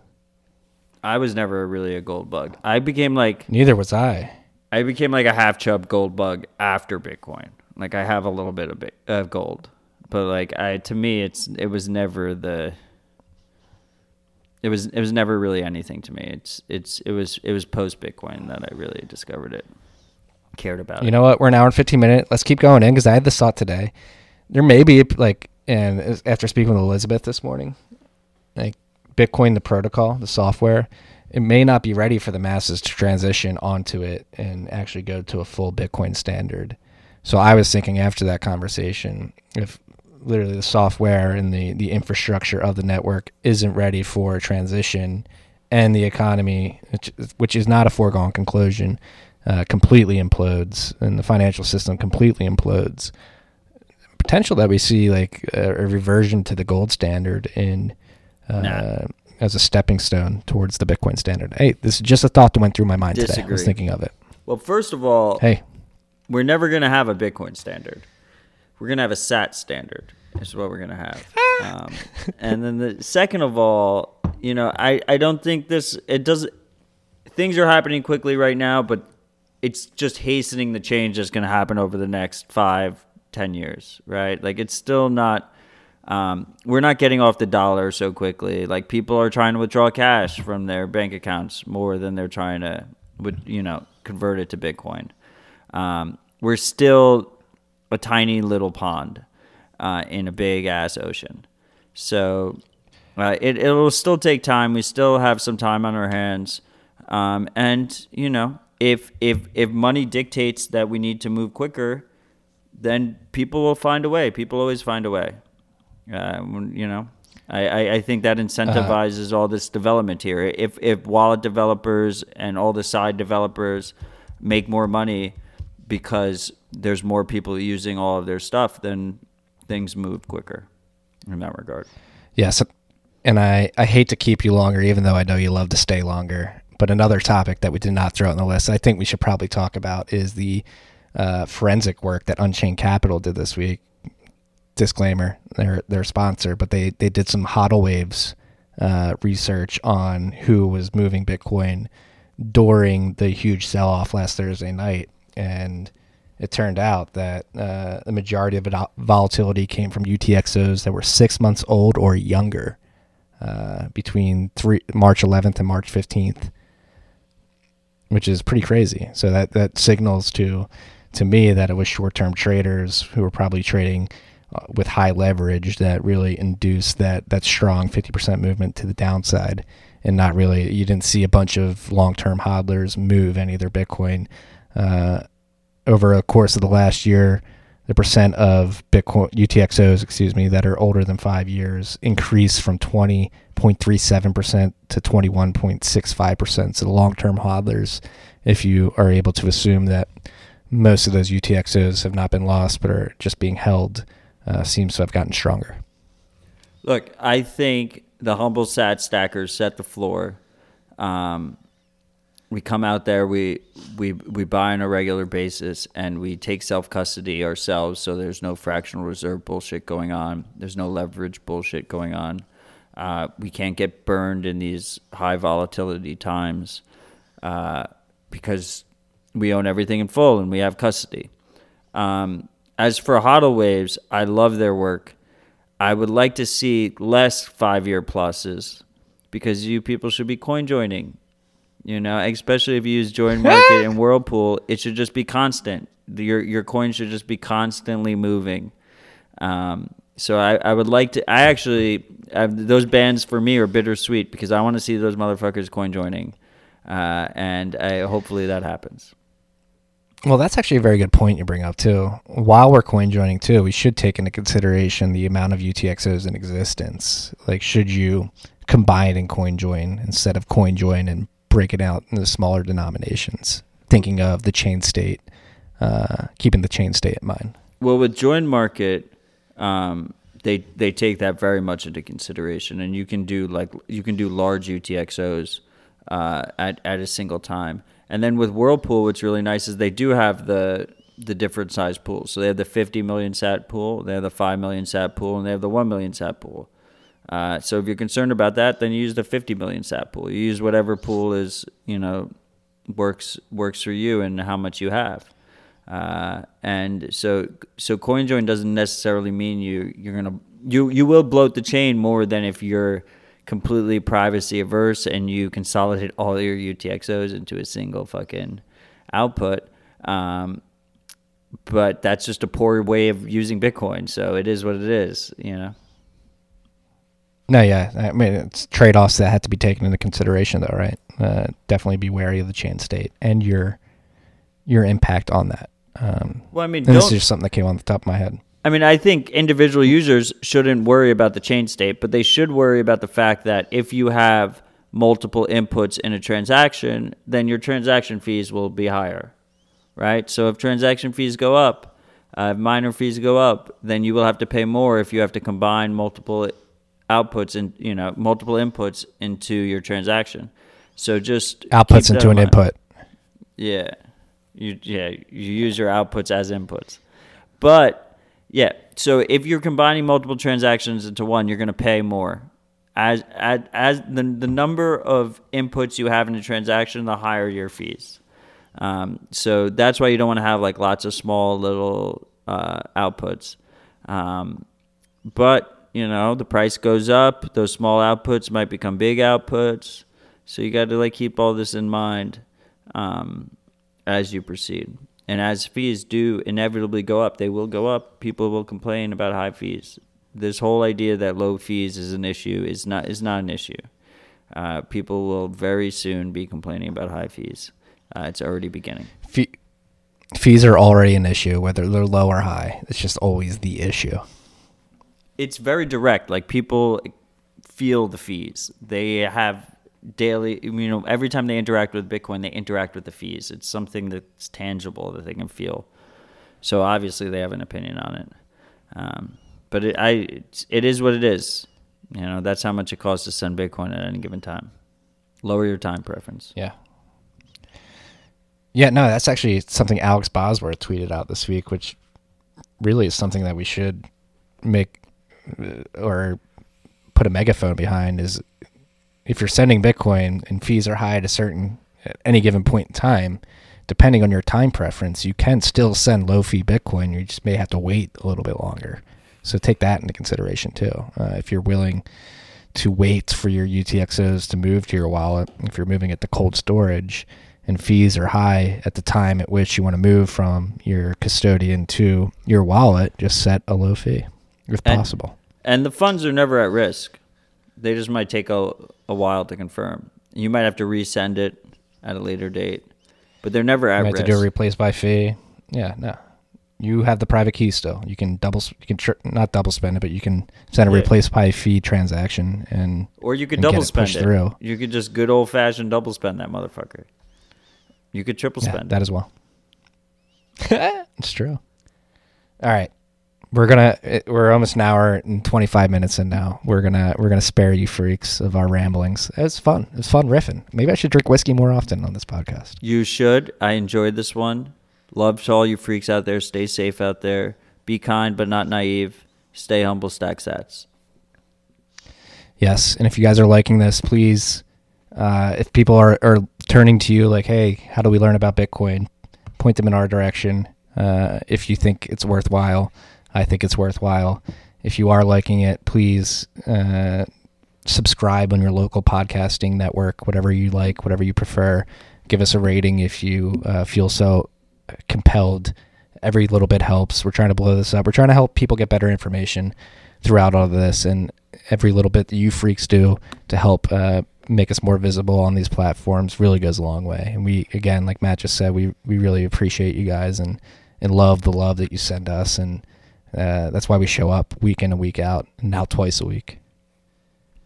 G: I was never really a gold bug. I became like
A: neither was I.
G: I became like a half chub gold bug after Bitcoin. Like I have a little bit of, of gold but like I to me it's it was never the it was it was never really anything to me. It's it's it was it was post Bitcoin that I really discovered it, cared about.
A: You
G: it.
A: know what? We're an hour and fifteen minutes. Let's keep going in because I had this thought today. There may be like, and after speaking with Elizabeth this morning, like Bitcoin, the protocol, the software, it may not be ready for the masses to transition onto it and actually go to a full Bitcoin standard. So I was thinking after that conversation, if literally the software and the, the infrastructure of the network isn't ready for transition and the economy, which, which is not a foregone conclusion, uh, completely implodes and the financial system completely implodes. Potential that we see like a, a reversion to the gold standard in uh, nah. as a stepping stone towards the Bitcoin standard. Hey, this is just a thought that went through my mind today. I was thinking of it.
G: Well, first of all,
A: Hey,
G: we're never going to have a Bitcoin standard. We're going to have a SAT standard. Is what we're to have. Um, and then the second of all, you know, I, I don't think this it does. Things are happening quickly right now, but it's just hastening the change that's to happen over the next five, ten years, right? Like it's still not. Um, we're not getting off the dollar so quickly. Like people are trying to withdraw cash from their bank accounts more than they're trying to, would you know, convert it to Bitcoin. Um, we're still a tiny little pond uh, in a big ass ocean. So uh, it it'll still take time. We still have some time on our hands, um, and you know, if if if money dictates that we need to move quicker, then people will find a way. People always find a way. Uh, you know, I, I, I think that incentivizes all this development here. If if wallet developers and all the side developers make more money because there's more people using all of their stuff, then things move quicker in that regard.
A: Yes, and I, I hate to keep you longer, even though I know you love to stay longer. But another topic that we did not throw on the list, I think we should probably talk about, is the uh, forensic work that Unchained Capital did this week. Disclaimer: they're their sponsor, but they they did some hodl waves uh, research on who was moving Bitcoin during the huge sell off last Thursday night, and it turned out that uh, the majority of volatility came from UTXOs that were six months old or younger uh, between three, March 11th and March 15th, which is pretty crazy. So that, that signals to to me that it was short term traders who were probably trading uh, with high leverage that really induced that that strong 50% movement to the downside and not really you didn't see a bunch of long-term hodlers move any of their bitcoin uh, over a course of the last year the percent of bitcoin utxos excuse me that are older than five years increased from 20.37% to 21.65% so the long-term hodlers if you are able to assume that most of those utxos have not been lost but are just being held uh, seems to have gotten stronger.
G: Look, I think the humble sat stackers set the floor. Um, we come out there, we we we buy on a regular basis, and we take self custody ourselves. So there's no fractional reserve bullshit going on. There's no leverage bullshit going on. Uh, we can't get burned in these high volatility times uh, because we own everything in full and we have custody. Um, as for HODL Waves, I love their work. I would like to see less five year pluses because you people should be coin joining. You know, especially if you use JoinMarket and [LAUGHS] Whirlpool, it should just be constant. Your your coin should just be constantly moving. Um, so I, I would like to. I actually I, those bands for me are bittersweet because I want to see those motherfuckers coin joining, uh, and I, hopefully that happens.
A: Well, that's actually a very good point you bring up too. While we're coin joining too, we should take into consideration the amount of UTXOs in existence. Like, should you combine and coin join instead of coin join and break it out into smaller denominations? Thinking of the chain state, uh, keeping the chain state in mind.
G: Well, with JoinMarket, um, they they take that very much into consideration, and you can do like you can do large UTXOs uh, at at a single time. And then with Whirlpool, what's really nice is they do have the the different size pools. So they have the 50 million sat pool, they have the 5 million sat pool, and they have the 1 million sat pool. Uh, so if you're concerned about that, then use the 50 million sat pool. You use whatever pool is you know works works for you and how much you have. Uh, and so so CoinJoin doesn't necessarily mean you you're gonna you you will bloat the chain more than if you're completely privacy averse and you consolidate all your UTXOs into a single fucking output. Um, but that's just a poor way of using Bitcoin. So it is what it is, you know.
A: No, yeah, I mean it's trade offs that had to be taken into consideration, though, right? Uh, definitely be wary of the chain state and your your impact on that. Um,
G: well, I mean,
A: this is just something that came on the top of my head.
G: I mean, I think individual users shouldn't worry about the chain state, but they should worry about the fact that if you have multiple inputs in a transaction, then your transaction fees will be higher, right? So if transaction fees go up, uh, if minor fees go up, then you will have to pay more if you have to combine multiple outputs and you know multiple inputs into your transaction. So just
A: Outputs into
G: in
A: an input.
G: Yeah. You yeah, you use your outputs as inputs. But yeah, so if you're combining multiple transactions into one, you're going to pay more. As as, as the the number of inputs you have in a transaction, the higher your fees. Um, so that's why you don't want to have like lots of small little uh, outputs. Um, but you know the price goes up; those small outputs might become big outputs. So you got to like keep all this in mind um, as you proceed. And as fees do inevitably go up, they will go up. People will complain about high fees. This whole idea that low fees is an issue is not is not an issue. Uh, people will very soon be complaining about high fees. Uh, it's already beginning.
A: Fee- fees are already an issue, whether they're low or high. It's just always the issue.
G: It's very direct. Like people feel the fees. They have daily. You know, every time they interact with Bitcoin, they interact with the fees. It's something that's tangible that they can feel. So obviously, they have an opinion on it. Um, but it, I, it's, it is what it is. You know, that's how much it costs to send Bitcoin at any given time. Lower your time preference.
A: Yeah. Yeah, no, that's actually something Alex Bosworth tweeted out this week, which really is something that we should make or put a megaphone behind is if you're sending Bitcoin and fees are high at a certain at any given point in time, depending on your time preference, you can still send low fee Bitcoin. You just may have to wait a little bit longer. So take that into consideration too. Uh, if you're willing to wait for your UTXOs to move to your wallet, if you're moving it to cold storage and fees are high at the time at which you want to move from your custodian to your wallet, just set a low fee if
G: And-
A: possible.
G: And the funds are never at risk. They just might take a, a while to confirm. You might have to resend it at a later date, but they're never at
A: You have
G: risk.
A: to do a replace by fee. Yeah, no. You have the private key still. You can double, you can tr- not double spend it, but you can send a
G: Yeah.
A: replace by fee transaction and
G: or you could double
A: it
G: spend
A: pushed
G: it.
A: through.
G: You could just good old fashioned double spend that motherfucker. You could triple
A: Yeah,
G: spend
A: that
G: it.
A: as well. [LAUGHS] it's true. All right, we're gonna. We're almost an hour and twenty five minutes in now. We're gonna we're gonna spare you freaks of our ramblings. It's fun. It's fun riffing. Maybe I should drink whiskey more often on this podcast.
G: You should. I enjoyed this one. Love to all you freaks out there. Stay safe out there. Be kind but not naive. Stay humble. Stack sats.
A: Yes, and if you guys are liking this, please, uh, if people are, are turning to you like, hey, how do we learn about Bitcoin? Point them in our direction. Uh, if you think it's worthwhile, I think it's worthwhile. If you are liking it, please uh, subscribe on your local podcasting network, whatever you like, whatever you prefer. Give us a rating if you uh, feel so compelled. Every little bit helps. We're trying to blow this up. We're trying to help people get better information throughout all of this, and every little bit that you freaks do to help uh, make us more visible on these platforms really goes a long way. And we, again, like Matt just said, we we really appreciate you guys and and love the love that you send us, and uh, that's why we show up week in and week out, and now twice a week.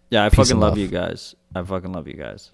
G: Yeah, I
A: Peace
G: fucking love.
A: love
G: you guys. I fucking love you guys.